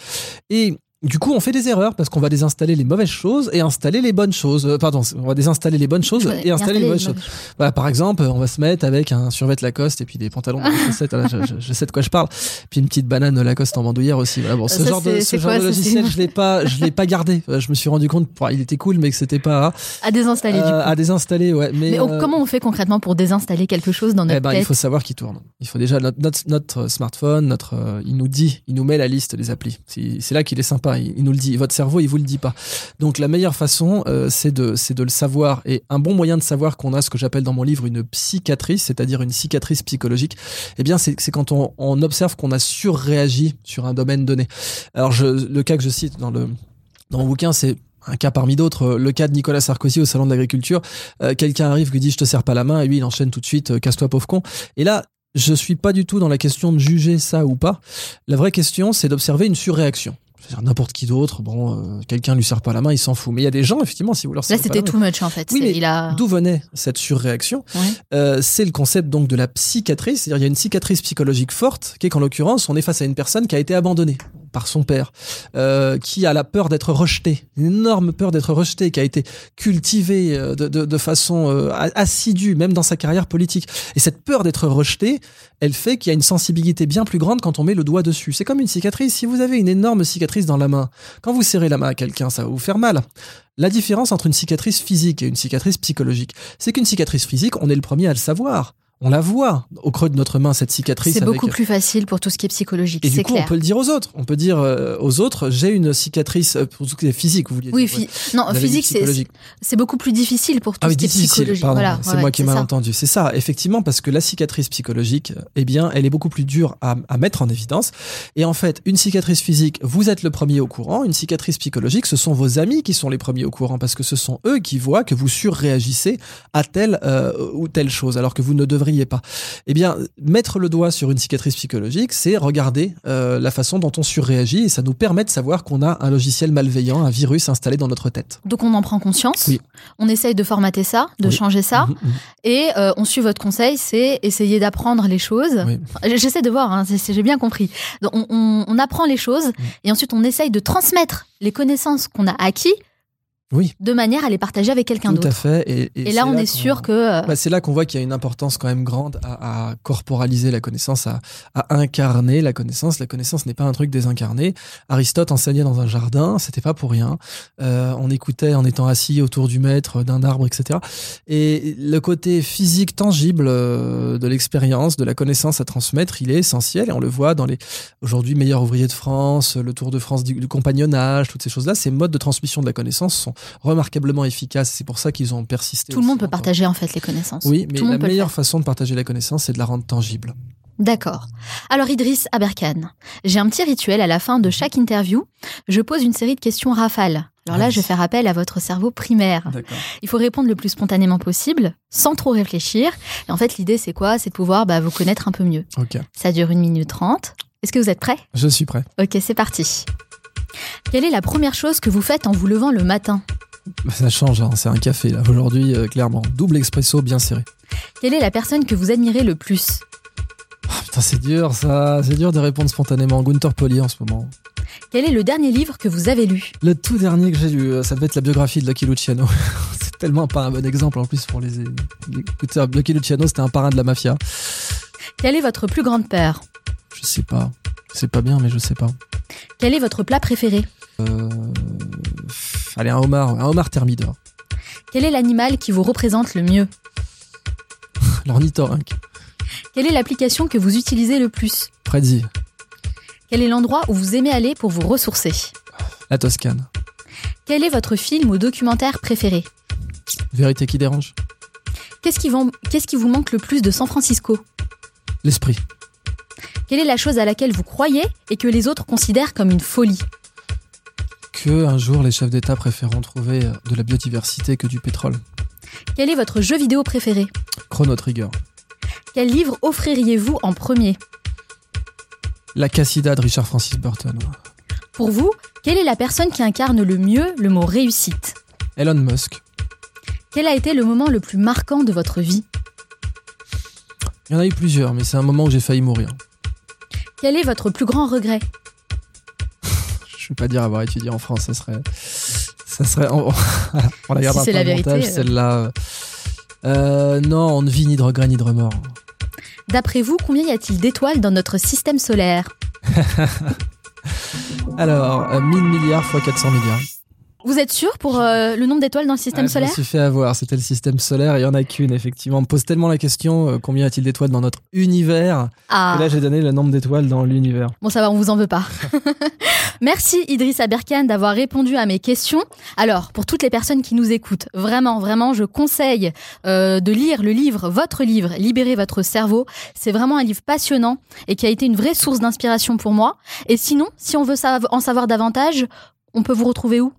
Et du coup, on fait des erreurs parce qu'on va désinstaller les mauvaises choses et installer les bonnes choses. Euh, pardon, on va désinstaller les bonnes choses et installer les bonnes choses. Par exemple, on va se mettre avec un survêt Lacoste et puis des pantalons de chaussettes. je, sais de quoi je parle. Puis une petite banane Lacoste en bandoulière aussi. bon, ce genre de, ce genre de logiciel, je l'ai pas, je l'ai pas gardé. Euh, je me suis rendu compte, il était cool, mais que c'était pas à désinstaller. du euh, coup. À désinstaller, ouais. Mais, comment on fait concrètement pour désinstaller quelque chose dans notre eh ben, tête Il faut savoir qu'il tourne. Il faut déjà notre, notre, smartphone, notre, il nous dit, il nous met la liste des applis. C'est là qu'il est sympa. Il, nous le dit votre cerveau, il vous le dit pas. Donc la meilleure façon, euh, c'est de, c'est de le savoir. Et un bon moyen de savoir qu'on a ce que j'appelle dans mon livre une psychiatrice, c'est-à-dire une cicatrice psychologique, eh bien c'est, quand on, observe qu'on a surréagi sur un domaine donné. Alors le cas que je cite dans le dans mon bouquin, c'est un cas parmi d'autres, le cas de Nicolas Sarkozy au salon de l'agriculture. Euh, quelqu'un arrive qui dit je te serre pas la main et lui il enchaîne tout de suite euh, casse-toi pauvre con. Et là je suis pas du tout dans la question de juger ça ou pas. La vraie question c'est d'observer une surréaction n'importe qui d'autre, bon, euh, quelqu'un lui serre pas la main, il s'en fout. Mais il y a des gens, effectivement, si vous leur Là, c'était too much, en fait. Oui, mais a... d'où venait cette surréaction euh, C'est le concept donc de la psychiatrice. C'est-à-dire, il y a une cicatrice psychologique forte, qui est qu'en l'occurrence, on est face à une personne qui a été abandonnée par son père, euh, qui a la peur d'être rejeté, une énorme peur d'être rejeté, qui a été cultivée euh, de, de, façon euh, assidue, même dans sa carrière politique. Et cette peur d'être rejeté, elle fait qu'il y a une sensibilité bien plus grande quand on met le doigt dessus. C'est comme une cicatrice. Si vous avez une énorme cicatrice dans la main, quand vous serrez la main à quelqu'un, ça va vous faire mal. La différence entre une cicatrice physique et une cicatrice psychologique, c'est qu'une cicatrice physique, on est le premier à le savoir on la voit au creux de notre main cette cicatrice. C'est beaucoup plus facile pour tout ce qui est psychologique. Et du coup, on peut le dire aux autres. On peut dire euh, aux autres, j'ai une cicatrice euh, pour tout ce qui est physique. Vous vouliez oui, non, physique, c'est beaucoup plus difficile pour tout ah ce qui est psychologique. Voilà, c'est moi qui ai mal entendu. C'est ça, effectivement, parce que la cicatrice psychologique, eh bien, elle est beaucoup plus dure à, à, mettre en évidence. Et en fait, une cicatrice physique, vous êtes le premier au courant. Une cicatrice psychologique, ce sont vos amis qui sont les premiers au courant, parce que ce sont eux qui voient que vous surréagissez à telle euh, ou telle chose, alors que vous ne devrez devriez pas. Eh bien, mettre le doigt sur une cicatrice psychologique, c'est regarder euh, la façon dont on surréagit et ça nous permet de savoir qu'on a un logiciel malveillant, un virus installé dans notre tête. Donc on en prend conscience, Oui. on essaye de formater ça, de Oui. changer ça, Mhm, mhm. et euh, on suit votre conseil, c'est essayer d'apprendre les choses. Oui. J'essaie de voir, hein, j'ai bien compris. Donc, on, on- on apprend les choses et ensuite on essaye de transmettre les connaissances qu'on a acquis Oui. de manière à les partager avec quelqu'un Tout à d'autre. fait. Et, là, on est sûr que euh, Bah, c'est là qu'on voit qu'il y a une importance quand même grande à, à corporaliser la connaissance, à, à incarner la connaissance. La connaissance n'est pas un truc désincarné. Aristote enseignait dans un jardin, c'était pas pour rien. Euh, on écoutait en étant assis autour du maître, d'un arbre, etc. Et le côté physique tangible euh, de l'expérience, de la connaissance à transmettre, il est essentiel. Et on le voit dans les aujourd'hui meilleurs ouvriers de France, le Tour de France du, du compagnonnage, toutes ces choses-là. Ces modes de transmission de la connaissance sont remarquablement efficaces. C'est pour ça qu'ils ont persisté. tout le monde peut longtemps. partager en fait les connaissances. Oui, mais la meilleure façon de partager la connaissance, c'est de la rendre tangible. D'accord. Alors Idriss Aberkan, j'ai un petit rituel à la fin de chaque interview. Je pose une série de questions rafales. Alors là, Vas-y. je vais faire appel à votre cerveau primaire. Il faut répondre le plus spontanément possible, sans trop réfléchir. Et en fait, l'idée, c'est quoi? C'est de pouvoir bah, vous connaître un peu mieux. Ça dure une minute trente. Est-ce que vous êtes prêts? Je suis prêt. Ok, c'est parti. Quelle est la première chose que vous faites en vous levant le matin Bah, Ça change, hein, c'est un café là. Aujourd'hui, euh, clairement. Double expresso bien serré. Quelle est la personne que vous admirez le plus Ah, putain, c'est dur ça. C'est dur de répondre spontanément. Gunther Poli en ce moment. Quel est le dernier livre que vous avez lu Le tout dernier que j'ai lu, euh, ça devait être la biographie de Lucky Luciano. c'est tellement pas un bon exemple en plus pour les. Écoutez, Lucky Luciano, c'était un parrain de la mafia. Quelle est votre plus grande peur Je sais pas. C'est pas bien, mais je sais pas. Quel est votre plat préféré Euh... Allez, un homard. Un homard thermidor. Quel est l'animal qui vous représente le mieux L'ornithorynque. Quelle est l'application que vous utilisez le plus Prezi. Quel est l'endroit où vous aimez aller pour vous ressourcer La Toscane. Quel est votre film ou documentaire préféré Vérité qui dérange. Qu'est-ce qui, vous- qu'est-ce qui vous manque le plus de San Francisco L'esprit. Quelle est la chose à laquelle vous croyez et que les autres considèrent comme une folie Que un jour les chefs d'État préféreront trouver de la biodiversité que du pétrole. Quel est votre jeu vidéo préféré Chrono Trigger. Quel livre offririez-vous en premier La Cassida de Richard Francis Burton. Pour vous, quelle est la personne qui incarne le mieux le mot réussite Elon Musk. Quel a été le moment le plus marquant de votre vie Il y en a eu plusieurs, mais c'est un moment où j'ai failli mourir. Quel est votre plus grand regret? Je ne vais pas dire avoir étudié en France, ça serait. Ça serait. On, on la Si la vérité, euh. celle-là. Euh, non, on ne vit ni de regret ni de remords. D'après vous, combien y a-t-il d'étoiles dans notre système solaire? Alors, euh, 1000 milliards fois 400 milliards. Vous êtes sûr pour euh, le nombre d'étoiles dans le système Ouais, solaire Je me suis fait avoir, c'était le système solaire, il y en a qu'une, effectivement. On me pose tellement la question euh, combien y a-t-il d'étoiles dans notre univers? Ah, Et là, j'ai donné le nombre d'étoiles dans l'univers. bon ça va, on vous en veut pas. Merci Idriss Aberkan d'avoir répondu à mes questions. Alors, pour toutes les personnes qui nous écoutent, vraiment, vraiment, je conseille euh, de lire le livre, votre livre, Libérer votre cerveau. C'est vraiment un livre passionnant et qui a été une vraie source d'inspiration pour moi. Et sinon, si on veut en savoir davantage, on peut vous retrouver où?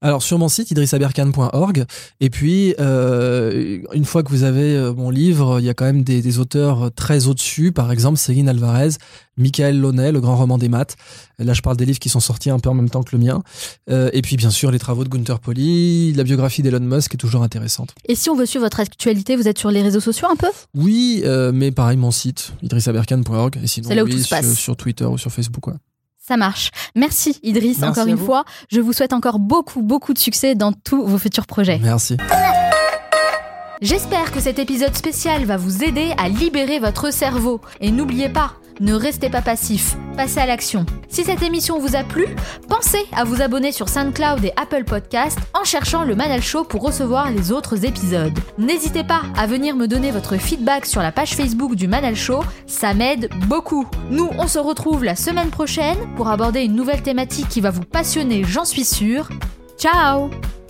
Alors sur mon site idrissaberkan.org et puis euh, une fois que vous avez euh, mon livre, il y a quand même des, des auteurs très au-dessus, par exemple Céline Alvarez, Michael Launay, le grand roman des maths. Là je parle des livres qui sont sortis un peu en même temps que le mien. Euh, et puis bien sûr les travaux de Gunther Poli, la biographie d'Elon Musk est toujours intéressante. Et si on veut suivre votre actualité, vous êtes sur les réseaux sociaux un peu? Oui, euh, mais pareil mon site idrissaberkan.org et sinon là où oui, tout se passe. Sur, sur Twitter ou sur Facebook. quoi. Ça marche. Merci Idriss, Merci encore une vous. fois. Je vous souhaite encore beaucoup, beaucoup de succès dans tous vos futurs projets. Merci. J'espère que cet épisode spécial va vous aider à libérer votre cerveau. Et n'oubliez pas, ne restez pas passif, passez à l'action. Si cette émission vous a plu, pensez à vous abonner sur SoundCloud et Apple Podcast en cherchant le Manal Show pour recevoir les autres épisodes. N'hésitez pas à venir me donner votre feedback sur la page Facebook du Manal Show, ça m'aide beaucoup. Nous, on se retrouve la semaine prochaine pour aborder une nouvelle thématique qui va vous passionner, j'en suis sûre. Ciao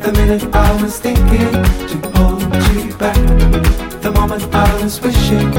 The minute I was thinking to hold you back. The moment I was wishing